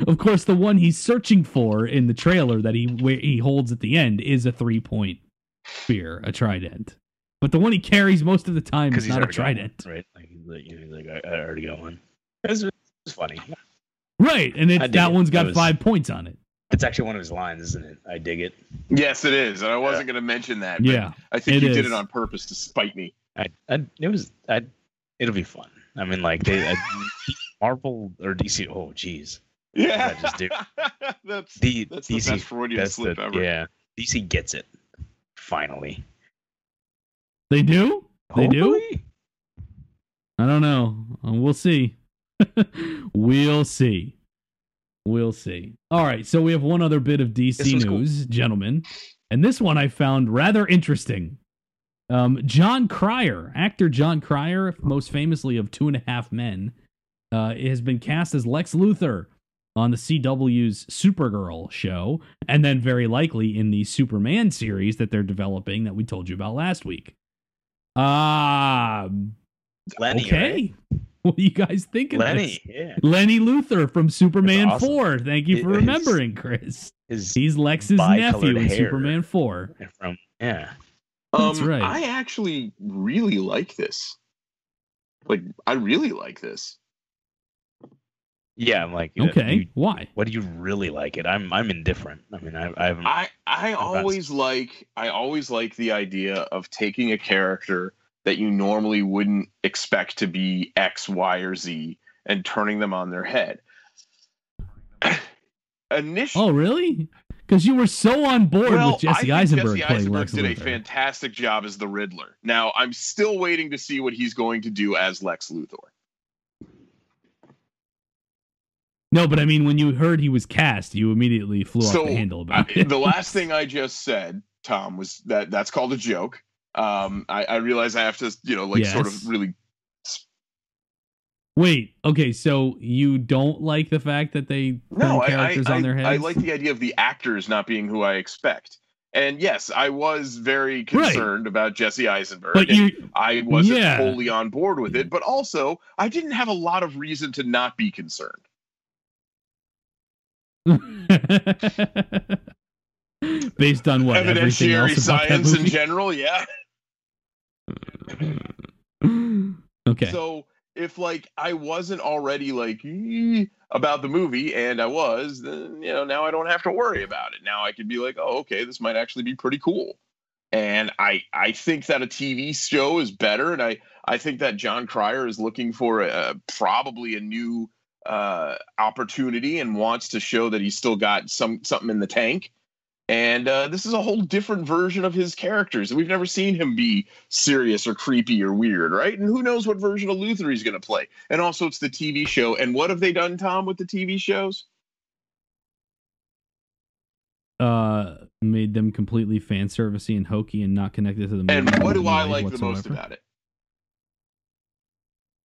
Of course, the one he's searching for in the trailer that he he holds at the end is a three point spear, a trident. But the one he carries most of the time is not a trident, one, right? Like, he's like, you know, he's like I, I already got one. It's, it's funny. right? And I it's, that it. one's got was- five points on it. It's actually one of his lines, isn't it? I dig it. Yes, it is, and I wasn't gonna mention that. But Yeah, I think it you did it on purpose to spite me. I, I it was I. It'll be fun. I mean, like they I, Marvel or DC. Oh, jeez. Yeah, I just do. that's The that's the best Freudian that's slip the, ever. Yeah, DC gets it. Finally. They do. They do. I don't know. Uh, We'll see. we'll see. We'll see. All right. So we have one other bit of DC one's cool. news, gentlemen. And this one I found rather interesting. Um, Jon Cryer, actor Jon Cryer, most famously of Two and a Half Men, uh, has been cast as Lex Luthor on the CW's Supergirl show, and then very likely in the Superman series that they're developing that we told you about last week. Ah, Lenny. okay. What do you guys think of Lenny. this? Yeah. Lenny Luthor from Superman awesome. 4. Thank you for His- remembering, Chris. His He's Lex's nephew in. Superman 4. from yeah. That's um, right. I actually really like this. Like, I really like this. Yeah, I'm like Okay. you- Why? what do you really like it? I'm I'm indifferent. I mean, I I haven't. I I That's- always like I always like the idea of taking a character that you normally wouldn't expect to be X, Y, or Z and turning them on their head. Initially, Oh, really? Because you were so on board well, with Jesse I think Eisenberg Jesse playing Eisenberg Lex did a fantastic job as the Riddler. Now I'm still waiting to see what he's going to do as Lex Luthor. No, but I mean, when you heard he was cast, you immediately flew off the handle about it. the last thing I just said, Tom, was that that's called a joke. Um, I, I realize I have to, you know, like sort of really Wait, okay, so you don't like the fact that they no, turn I, characters I, on their heads? I like the idea of the actors not being who I expect. And yes, I was very concerned about Jesse Eisenberg. but I wasn't Yeah. totally on board with it, but also I didn't have a lot of reason to not be concerned. based on what Evidentiary else about that science in general, yeah. okay. So if like I wasn't already like about the movie and I was, then you know now I don't have to worry about it. Now I can be like, oh, okay, this might actually be pretty cool. And I I think that a TV show is better, and I I think that Jon Cryer is looking for a, probably a new uh, opportunity and wants to show that he's still got some something in the tank. And uh, this is a whole different version of his characters. We've never seen him be serious or creepy or weird, right? And who knows what version of Luthor he's going to play. And also, it's the TV show. And what have they done, Tom, with the TV shows? Uh, made them completely fan servicey and hokey and not connected to the movie. And what do I in any way like the most about it?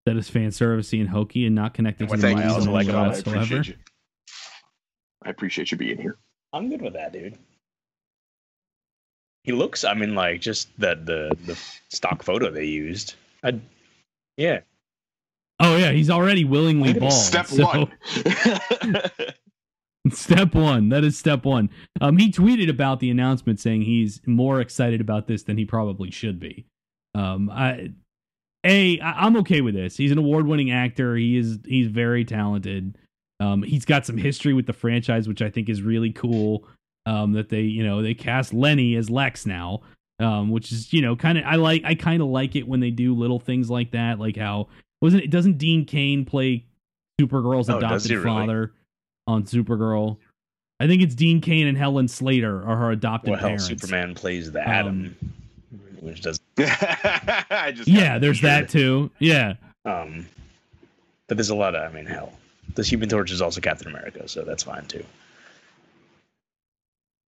That is fan servicey and hokey and not connected to the thing movie else like any way about I whatsoever. appreciate you. I appreciate you being here. I'm good with that, dude. He looks. I mean, like just the the the stock photo they used. I, yeah, Oh yeah, he's already willingly bald. Step so- one. Step one. That is step one. Um, he tweeted about the announcement saying he's more excited about this than he probably should be. Um, I, a, I, I'm okay with this. He's an award-winning actor. He is. He's very talented. Um, he's got some history with the franchise, which I think is really cool. Um, that they, you know, they cast Lenny as Lex now. Um, which is, you know, kind of. I like. I kind of like it when they do little things like that. Like how wasn't it? Doesn't Dean Cain play Supergirl's Oh, adopted he really? father? on Supergirl. I think it's Dean Cain and Helen Slater are her adopted well, parents. Superman plays the Um, Atom, which does. I just Yeah, there's that too. Yeah. Um, but there's a lot of. I mean, hell, the Human Torch is also Captain America, so that's fine too.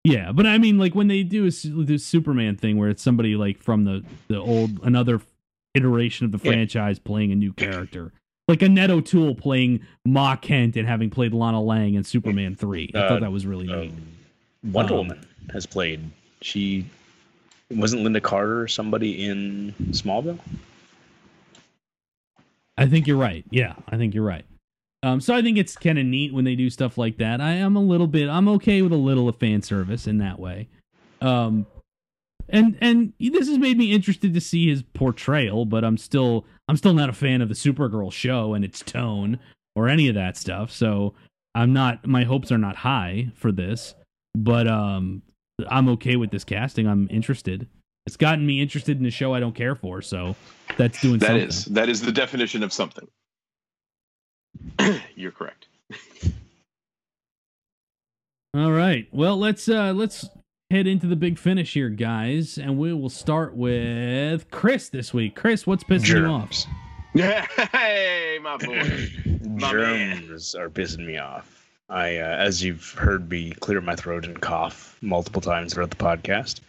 Yeah, but I mean, like when they do a, su- this Superman thing where it's somebody like from the the old another iteration of the Yeah. franchise playing a new character, like Annette O'Toole playing Ma Kent and having played Lana Lang in Superman three. I Uh, thought that was really neat. Um, Wonder Um, Woman has played. She wasn't Lynda Carter somebody in Smallville. I think you're right. Yeah, I think you're right. Um, so I think it's kind of neat when they do stuff like that. I am a little bit. I'm okay with a little of fan service in that way. Um, and and this has made me interested to see his portrayal, but I'm still I'm still not a fan of the Supergirl show and its tone or any of that stuff. So I'm not. My hopes are not high for this, but um, I'm okay with this casting. I'm interested. It's gotten me interested in a show I don't care for, so that's doing That something. is that is the definition of something. You're correct. All right. Well, let's uh let's head into the big finish here, guys, and we will start with Chris this week. Chris, what's pissing you off? Germs. hey, my boy. My man. Germs are pissing me off. I, uh, as you've heard me clear my throat and cough multiple times throughout the podcast,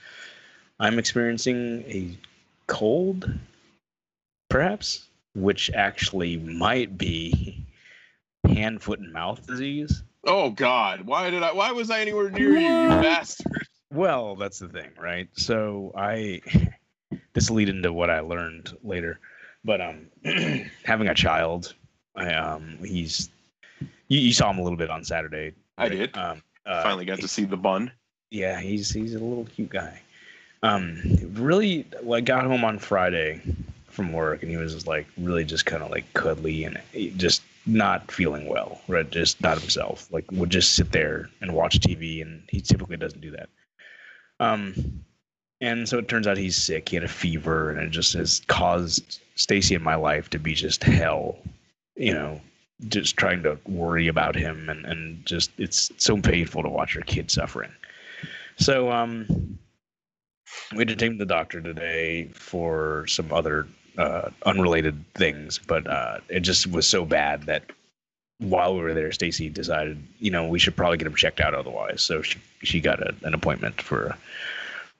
I'm experiencing a cold, perhaps, which actually might be hand, foot, and mouth disease. Oh God! Why did I? Why was I anywhere near you, you bastard? Well, that's the thing, right? So I this lead into what I learned later, but um, having a child, I um, he's you, you saw him a little bit on Saturday. I did. Um, uh, Finally got to see the bun. yeah, he's he's a little cute guy. Um, really, well, I got home on Friday from work, and he was just like really just kind of like cuddly and just not feeling well, right? Just not himself. Like would just sit there and watch TV, and he typically doesn't do that. Um, and so it turns out he's sick. He had a fever, and it just has caused Stacy in my life to be just hell. You know, just trying to worry about him, and and just it's so painful to watch your kid suffering. So um, we had to take him to the doctor today for some other uh, unrelated things, but uh, it just was so bad that while we were there, Stacy decided, you know, we should probably get him checked out otherwise. So she she got a, an appointment for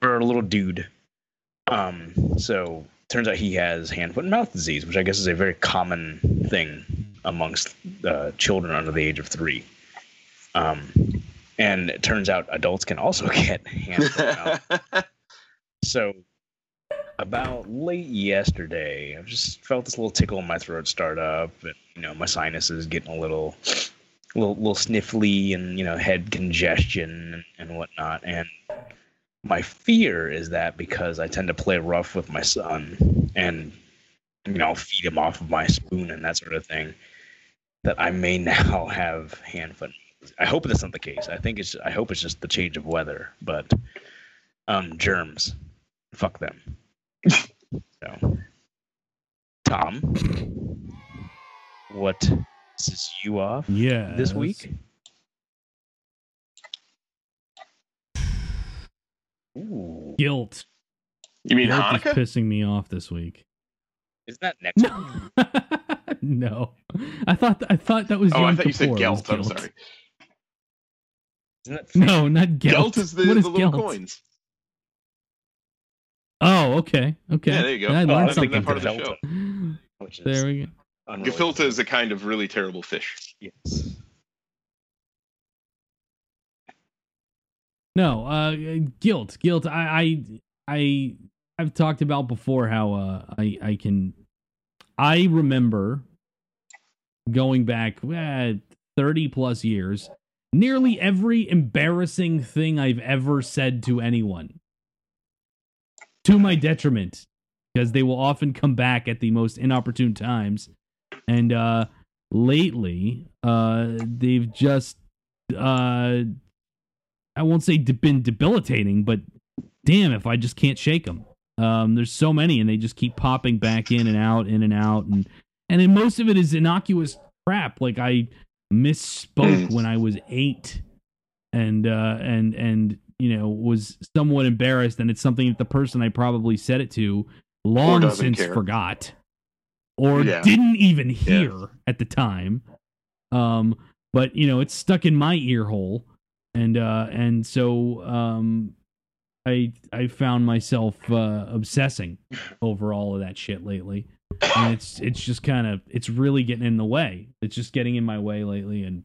for a little dude. Um, so turns out he has hand, foot, and mouth disease, which I guess is a very common thing amongst uh, children under the age of three. Um, and it turns out adults can also get hand, mouth so about late yesterday, I just felt this little tickle in my throat start up, and you know my sinuses getting a little, little, little sniffly, and you know head congestion and, and whatnot. And my fear is that because I tend to play rough with my son, and you know feed him off of my spoon and that sort of thing, that I may now have hand foot. I hope that's not the case. I think it's. I hope it's just the change of weather, but um, germs fuck them. so, Tom, what pisses you off Yeah. this week? Ooh. Guilt. You mean Guilt Hanukkah? is pissing me off this week. Isn't that next week? No. no. I thought I thought that was Oh, I Yom thought you said Kippur was Gelt. I'm sorry. No, not Gelt. Gelt is the, What the little Gelt? coins. Oh, okay. Okay. Yeah, there you go. I Oh, learned I think something that part of the today. show. which is There we go. unrelated. Gefilte is a kind of really terrible fish. Yes. No, uh, guilt, guilt. I, I, I, I've talked about before how uh, I, I can. I remember going back eh, thirty plus years. Nearly every embarrassing thing I've ever said to anyone, to my detriment, because they will often come back at the most inopportune times. And uh, lately, uh, they've just uh I won't say de- been debilitating, but damn if I just can't shake them. Um, there's so many, and they just keep popping back in and out, in and out, and and then most of it is innocuous crap. Like I misspoke Mm. when I was eight, and uh, and and you know was somewhat embarrassed, and it's something that the person I probably said it to long since care. forgot, or Yeah. didn't even hear at the time. Um, but you know it's stuck in my ear hole and uh and so um i i found myself uh obsessing over all of that shit lately and it's it's just kind of it's really getting in the way it's just getting in my way lately and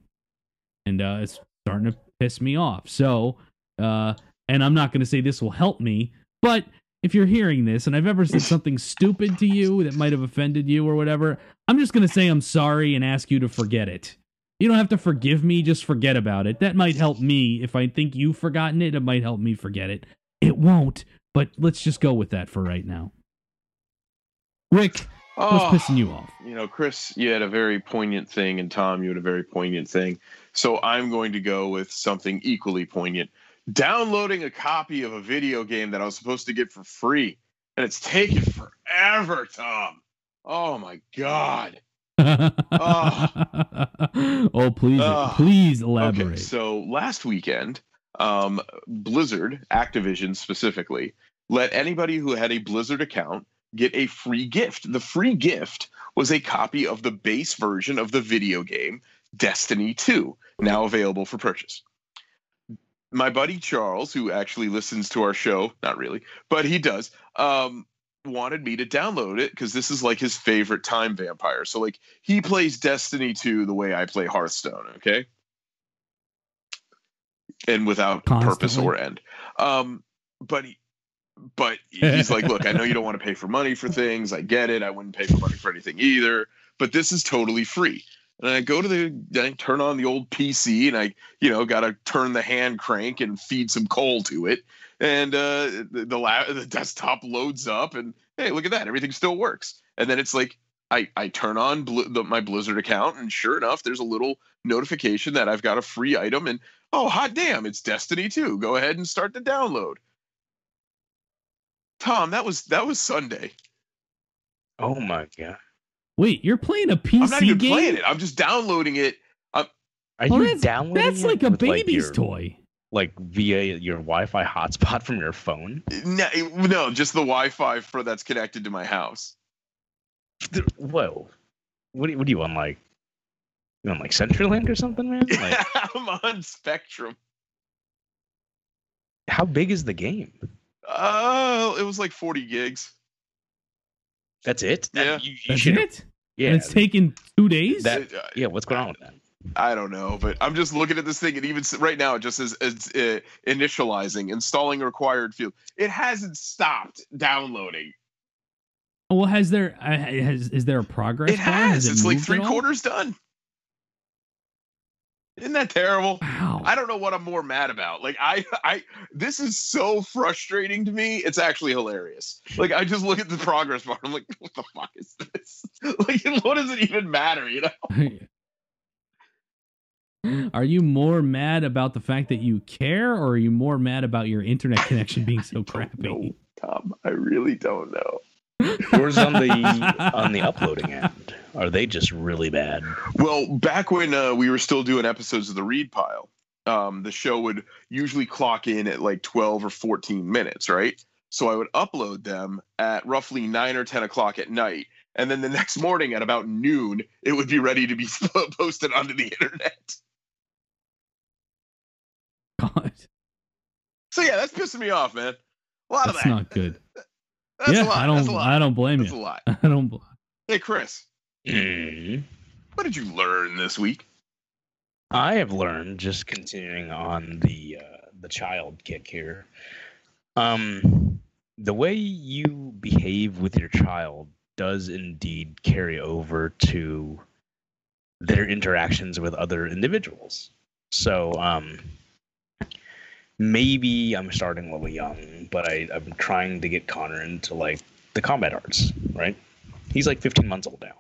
and uh it's starting to piss me off so uh and i'm not going to say this will help me but if you're hearing this and i've ever said something stupid to you that might have offended you or whatever i'm just going to say i'm sorry and ask you to forget it you don't have to forgive me, just forget about it. That might help me. If I think you've forgotten it, it might help me forget it. It won't, but let's just go with that for right now. Rick, what's Oh, pissing you off? you know, Chris, you had a very poignant thing, and Tom, you had a very poignant thing. So I'm going to go with something equally poignant. Downloading a copy of a video game that I was supposed to get for free, and it's taken forever, Tom. Oh my god. oh, please, Ugh. please elaborate. Okay, so last weekend, um, Blizzard, Activision specifically, let anybody who had a Blizzard account get a free gift. The free gift was a copy of the base version of the video game Destiny 2, now available for purchase. My buddy Charles, who actually listens to our show, not really, but he does, um, wanted me to download it because this is like his favorite time vampire. So, like, he plays Destiny 2 the way I play Hearthstone, okay? And without purpose or end. Um, but he, but he's like, look, I know you don't want to pay for money for things. I get it. I wouldn't pay for money for anything either. But this is totally free. And I go to the, I turn on the old PC, and I, you know, got to turn the hand crank and feed some coal to it. And uh, the the, la- the desktop loads up, and hey, look at that, everything still works. And then it's like, I, I turn on Bli- the, my Blizzard account, and sure enough, there's a little notification that I've got a free item, and oh, hot damn, it's Destiny 2. Go ahead and start the download. Tom, that was that was Sunday. Oh my god. Wait, you're playing a PC game? I'm not even game? playing it. I'm just downloading it. Are Well, you that's, downloading that's it like a with, baby's your- toy. Like via your Wi-Fi hotspot from your phone? No, no, just the Wi-Fi for that's connected to my house. Th- Whoa. What do you, what do you want like? You want like CenturyLink or something, man? Like, I'm on Spectrum. how big is the game? Oh, it was like 40 gigs. That's it? That- Yeah. You, you That's should. it? Yeah. And it's taken two days? That- Uh, yeah. What's going on with that? I don't know, but I'm just looking at this thing, and even right now, it just says it's uh, initializing, installing required field. It hasn't stopped downloading. well, has there uh, has is there a progress? It bar? has. it it's like three quarters done. Isn't that terrible? Wow. I don't know what I'm more mad about. Like I, I, this is so frustrating to me. It's actually hilarious. Like I just look at the progress bar. I'm like, what the fuck is this? Like, what does it even matter? You know? Are you more mad about the fact that you care, or are you more mad about your internet connection being so Don't crappy? know, Tom. I really don't know. Yours on the on the uploading end. Are are they just really bad? Well, back when uh, we were still doing episodes of the Read Pile, um, the show would usually clock in at like 12 or 14 minutes, right? So I would upload them at roughly 9 or 10 o'clock at night. And then the next morning at about noon, it would be ready to be posted onto the internet. God, So yeah, that's pissing me off, man. A lot that's of that. That's not good. That's yeah, a lot. I don't. a lot. I don't blame That's a you. lot. I don't. bl- Hey, Chris, Mhm. what did you learn this week? I have learned just continuing on the uh, the child kick here. Um, the way you behave with your child does indeed carry over to their interactions with other individuals. So, um, maybe I'm starting a little young, but I, I'm trying to get Connor into like the combat arts. Right? He's like 15 months old now.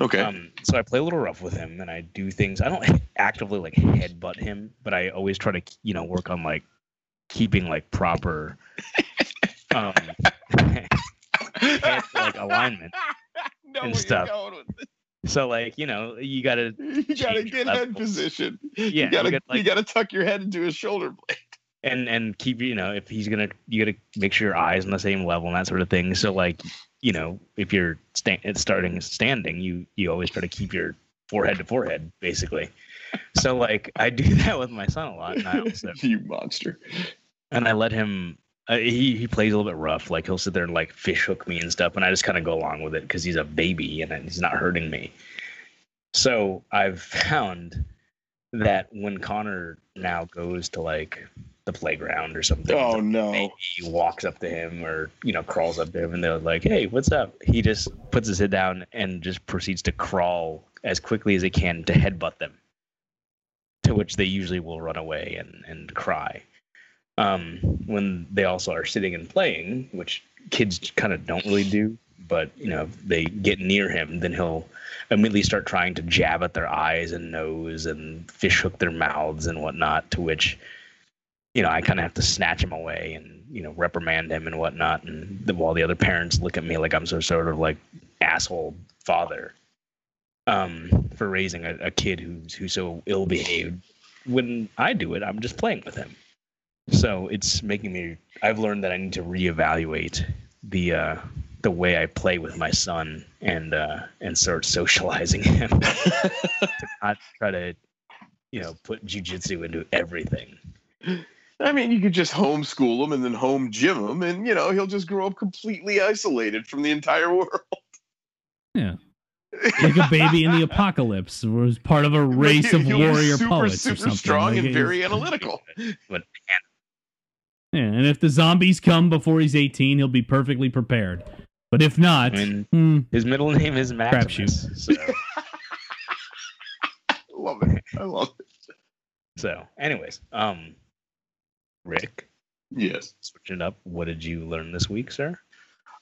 Okay. Um, so I play a little rough with him, and I do things. I don't actively like headbutt him, but I always try to, you know, work on like keeping like proper, um, head, like alignment. know and stuff. You're going with this. So like, you know, you gotta, You gotta Change get head levels. position. Yeah, you you gotta like- you gotta tuck your head into his shoulder blade. and and keep, you know, if he's gonna, you gotta make sure your eyes on the same level and that sort of thing. So like, you know, if you're sta- starting standing, you you always try to keep your forehead to forehead, basically. So like, I do that with my son a lot, and I also you monster. and I let him. Uh, he he plays a little bit rough. Like he'll sit there and like fish hook me and stuff, and I just kind of go along with it because he's a baby and he's not hurting me. So I've found that when Connor now goes to like the playground or something, Oh no. he walks up to him or you know crawls up to him and they're like hey what's up? He just puts his head down and just proceeds to crawl as quickly as he can to headbutt them to which they usually will run away and, and cry. Um, when they also are sitting and playing which kids kind of don't really do but you know if they get near him then he'll immediately start trying to jab at their eyes and nose and fish hook their mouths and whatnot to which you know, I kind of have to snatch him away and you know reprimand him and whatnot, and the, while the other parents look at me like I'm some sort of like asshole father, um, for raising a, a kid who's who's so ill behaved. When I do it, I'm just playing with him. So it's making me. I've learned that I need to reevaluate the uh, the way I play with my son and uh, and start socializing him to not try to, you know, put jujitsu into everything. I mean, you could just homeschool him and then home gym him, and you know he'll just grow up completely isolated from the entire world. Yeah. Like a baby in the apocalypse was part of a race He'll of be warrior super, poets or super something. strong Like, and very analytical. But Yeah, and if the zombies come before he's 18, he'll be perfectly prepared. But if not, I mean, hmm, his middle name is Maximus. So, I love it. I love it. so, anyways, um, Rick, Yes. switching up. What did you learn this week, sir?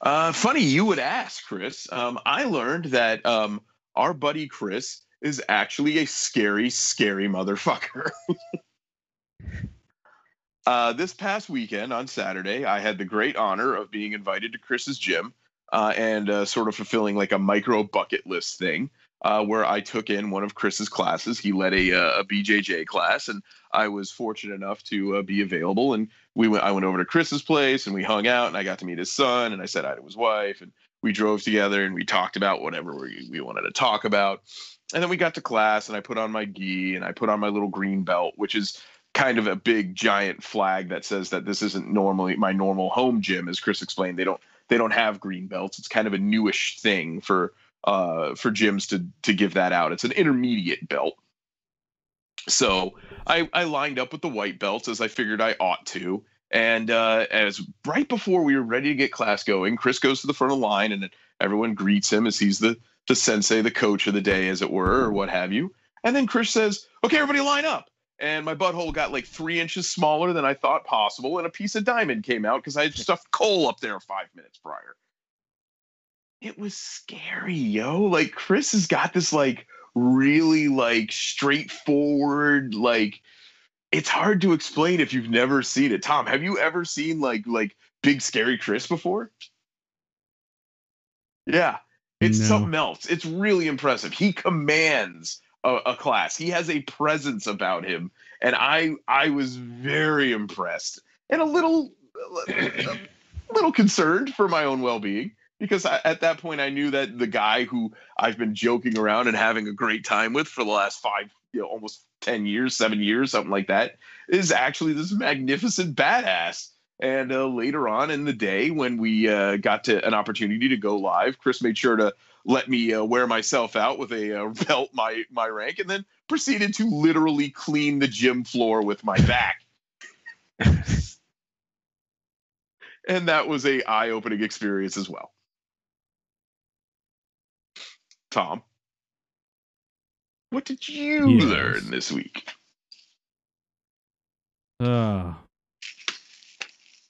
Uh, funny you would ask, Chris. Um, I learned that um, our buddy Chris is actually a scary, scary motherfucker. uh, this past weekend on Saturday, I had the great honor of being invited to Chris's gym uh, and uh, sort of fulfilling like a micro bucket list thing. Uh, where I took in one of Chris's classes. He led a, uh, a BJJ class, and I was fortunate enough to uh, be available. And we went. I went over to Chris's place, and we hung out, and I got to meet his son, and I said hi to his wife, and we drove together, and we talked about whatever we, we wanted to talk about. And then we got to class, and I put on my gi, and I put on my little green belt, which is kind of a big giant flag that says that this isn't normally my normal home gym. As Chris explained, they don't they don't have green belts. It's kind of a newish thing for uh, for gyms to to give that out. It's an intermediate belt. So I, I lined up with the white belts as I figured I ought to. And uh, as right before we were ready to get class going, Chris goes to the front of the line and everyone greets him as he's the, the sensei, the coach of the day, as it were, or what have you. And then Chris says, Okay, everybody line up. And my butthole got like three inches smaller than I thought possible, and a piece of diamond came out because I had stuffed coal up there five minutes prior it was scary, yo. Like Chris has got this like really like straightforward like it's hard to explain if you've never seen it. Tom, have you ever seen like like big scary Chris before? Yeah. It's No. something else. It's really impressive. He commands a, a class. He has a presence about him, and I I was very impressed and a little a little concerned for my own well being because I, at that point I knew that the guy who I've been joking around and having a great time with for the last five, you know, almost ten years, seven years, something like that, is actually this magnificent badass. And uh, later on in the day, when we uh, got to an opportunity to go live, Chris made sure to let me uh, wear myself out with a uh, belt my my rank, and then proceeded to literally clean the gym floor with my back. and that was a eye opening experience as well. Tom, what did you Yes. learn this week? Uh,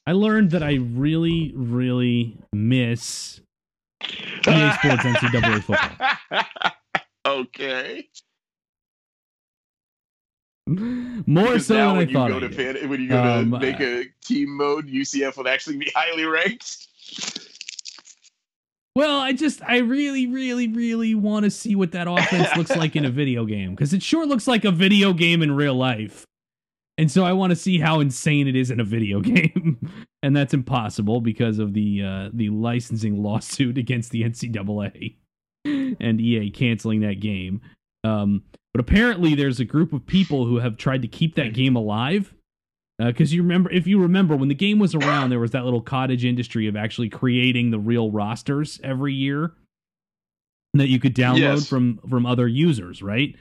I learned that I really, really miss EA Sports NCAA football. okay. More so than I when you thought. go to fan, when you go Um, to make a team mode, UCF would actually be highly ranked. Well, I just, I really, really, really want to see what that offense looks like in a video game because it sure looks like a video game in real life. And so I want to see how insane it is in a video game, and that's impossible because of the uh, the licensing lawsuit against the NCAA and EA canceling that game. Um, but apparently, there's a group of people who have tried to keep that game alive. Because you remember, if you remember, when the game was around, there was that little cottage industry of actually creating the real rosters every year that you could download Yes. from from other users, right?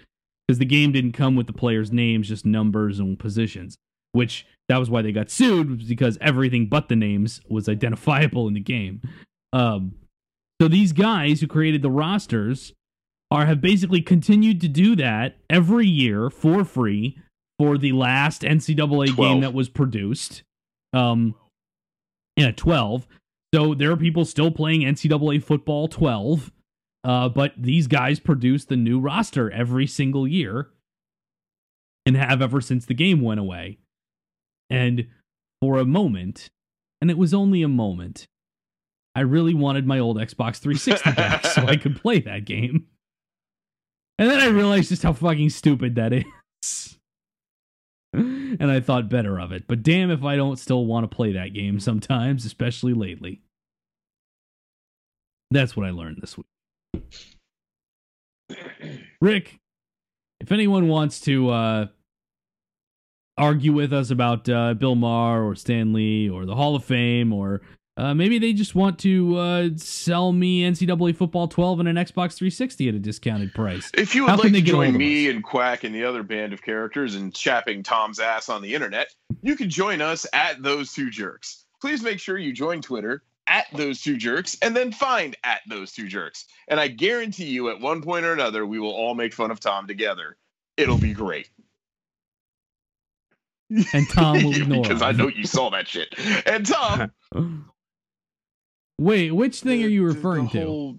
Because the game didn't come with the players' names, just numbers and positions. Which that was why they got sued, was because everything but the names was identifiable in the game. Um, so these guys who created the rosters are have basically continued to do that every year for free for the last NCAA game that was produced. Um, yeah, twelve. So there are people still playing NCAA football twelve, uh, but these guys produce the new roster every single year, and have ever since the game went away. And for a moment, and it was only a moment, I really wanted my old Xbox 360 back so I could play that game. And then I realized just how fucking stupid that is. And I thought better of it. But damn if I don't still want to play that game sometimes, especially lately. That's what I learned this week. Rick, if anyone wants to uh, argue with us about uh, Bill Maher or Stan Lee or the Hall of Fame, or uh, maybe they just want to uh, sell me NCAA Football 12 and an Xbox 360 at a discounted price. If you How would can like to get a hold join me and Quack and the other band of characters in chapping Tom's ass on the internet, you can join us at Those Two Jerks. Please make sure you join Twitter at Those Two Jerks and then find at Those Two Jerks. And I guarantee you, at one point or another, we will all make fun of Tom together. It'll be great. And Tom will ignore because. I know you saw that shit. And Tom, Wait, which thing are you the- the referring to? whole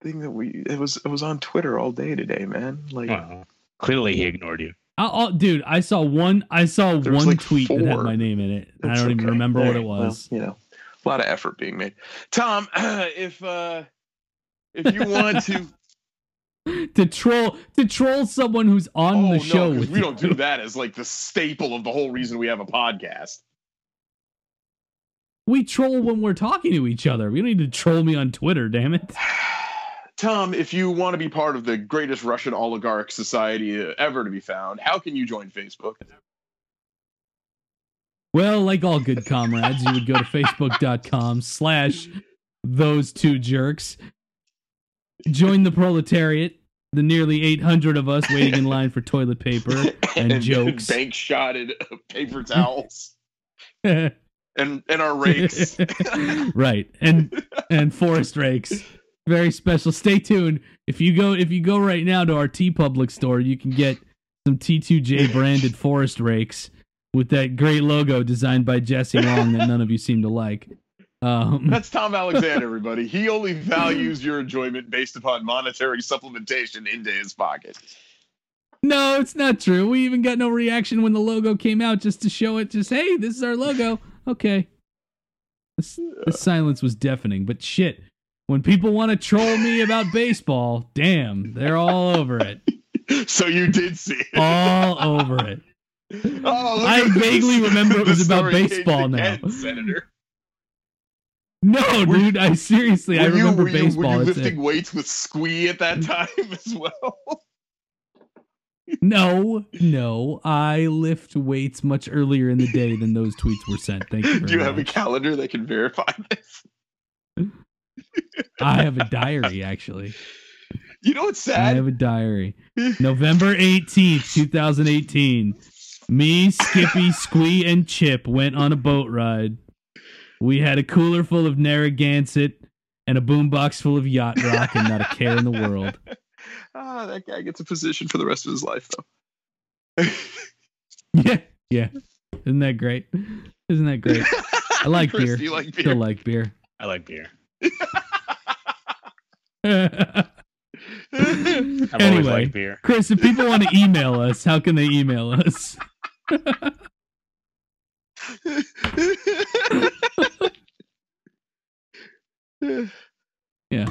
Thing that we it was it was on Twitter all day today, man. Like Well, clearly he ignored you. I'll, I'll- dude, I saw one. I saw There one like tweet that had my name in it. and I don't even okay. remember what it was. well, you know, a lot of effort being made. Tom, if uh if you want to to troll to troll someone who's on oh the show no, 'cause with we you. don't do that as like the staple of the whole reason we have a podcast. We troll when we're talking to each other. We don't need to troll me on Twitter, damn it. Tom, if you want to be part of the greatest Russian oligarch society ever to be found, how can you join Facebook? Well, like all good comrades, you would go to facebook.com slash those two jerks. Join the proletariat, the nearly 800 of us waiting in line for toilet paper. And jokes. bank shotted paper towels, and and our rakes. right. And and forest rakes. Very special. Stay tuned. If you go if you go right now to our TeePublic store, you can get some T2J branded forest rakes with that great logo designed by Jesse Long that none of you seem to like. Um, That's Tom Alexander, everybody. He only values your enjoyment based upon monetary supplementation into his pocket. no, it's not true. We even got no reaction when the logo came out just to show it. Just hey, this is our logo. Okay. This, this silence was deafening, but shit. when people want to troll me about baseball, damn, they're all over it. So you did see it. All over it. Oh, I at this. vaguely remember it was about baseball now. Senator. No, Were dude, I seriously, I you- remember you, baseball. Were you that's it. lifting weights with Squee at that time as well? No, no, I lift weights much earlier in the day than those tweets were sent. Thank you very Do you have a calendar that can verify this? I have a diary, actually. You know what's sad? I have a diary. November 18th, 2018. Me, Skippy, Squee, and Chip went on a boat ride. We had a cooler full of Narragansett and a boombox full of yacht rock and not a care in the world. ah, that guy gets a position for the rest of his life, though. Yeah, yeah. Isn't that great? Isn't that great? I like Chris, beer. Do you like beer? Still like beer. I like beer. I've always Anyway. liked beer. Chris, if people want to email us, how can they email us? Yeah.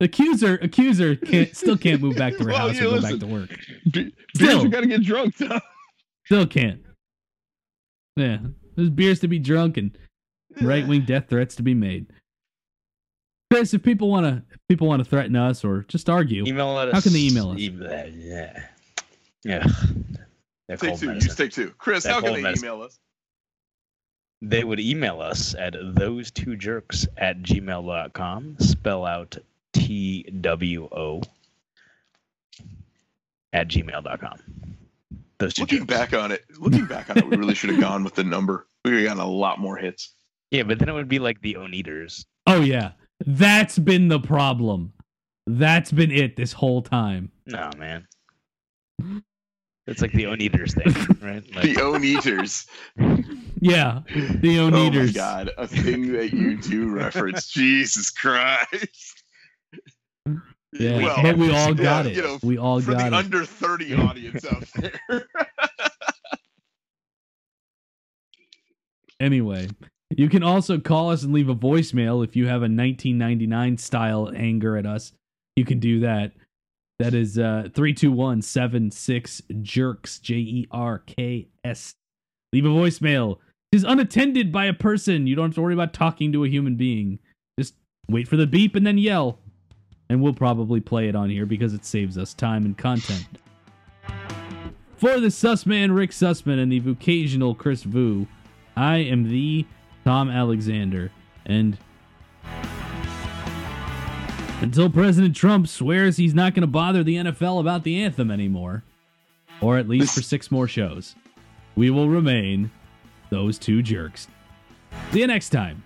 Accuser, accuser can't still can't move back to her Well, house yeah, or go listen. back to work. Be- Still. Beers, you gotta get drunk, though. Still can't. Yeah. There's beers to be drunk and right wing death threats to be made. Chris, if people wanna if people wanna threaten us or just argue, Email us. How can they email us? Email, yeah. Yeah. They're Take two. medicine. Use take two. Chris, That how can they medicine. email us? They would email us at those two jerks at gmail.com. Spell out T W O at gmail.com. Those two Looking jerks. back on it, looking back on it, we really should have gone with the number. We would have gotten a lot more hits. Yeah, but then it would be like the Oneders. oh yeah. That's been the problem. That's been it this whole time. No, man. It's like the Oneders thing, right? Like, The own eaters. Yeah. The oh my god, a thing that you do reference. Jesus Christ. Yeah. Well, but we all yeah, got it. you know, we all For got the it. under 30 audience out there. Anyway, you can also call us and leave a voicemail if you have a 1999 style anger at us. You can do that. That is uh 321 76 jerks J E R K S. Leave a voicemail. It is unattended by a person. You don't have to worry about talking to a human being. Just wait for the beep and then yell. And we'll probably play it on here because it saves us time and content. For the Sussman, Rick Sussman, and the occasional Chris Vu, I am the Tom Alexander, and until President Trump swears he's not going to bother the NFL about the anthem anymore, or at least for six more shows, we will remain those two jerks. See you next time.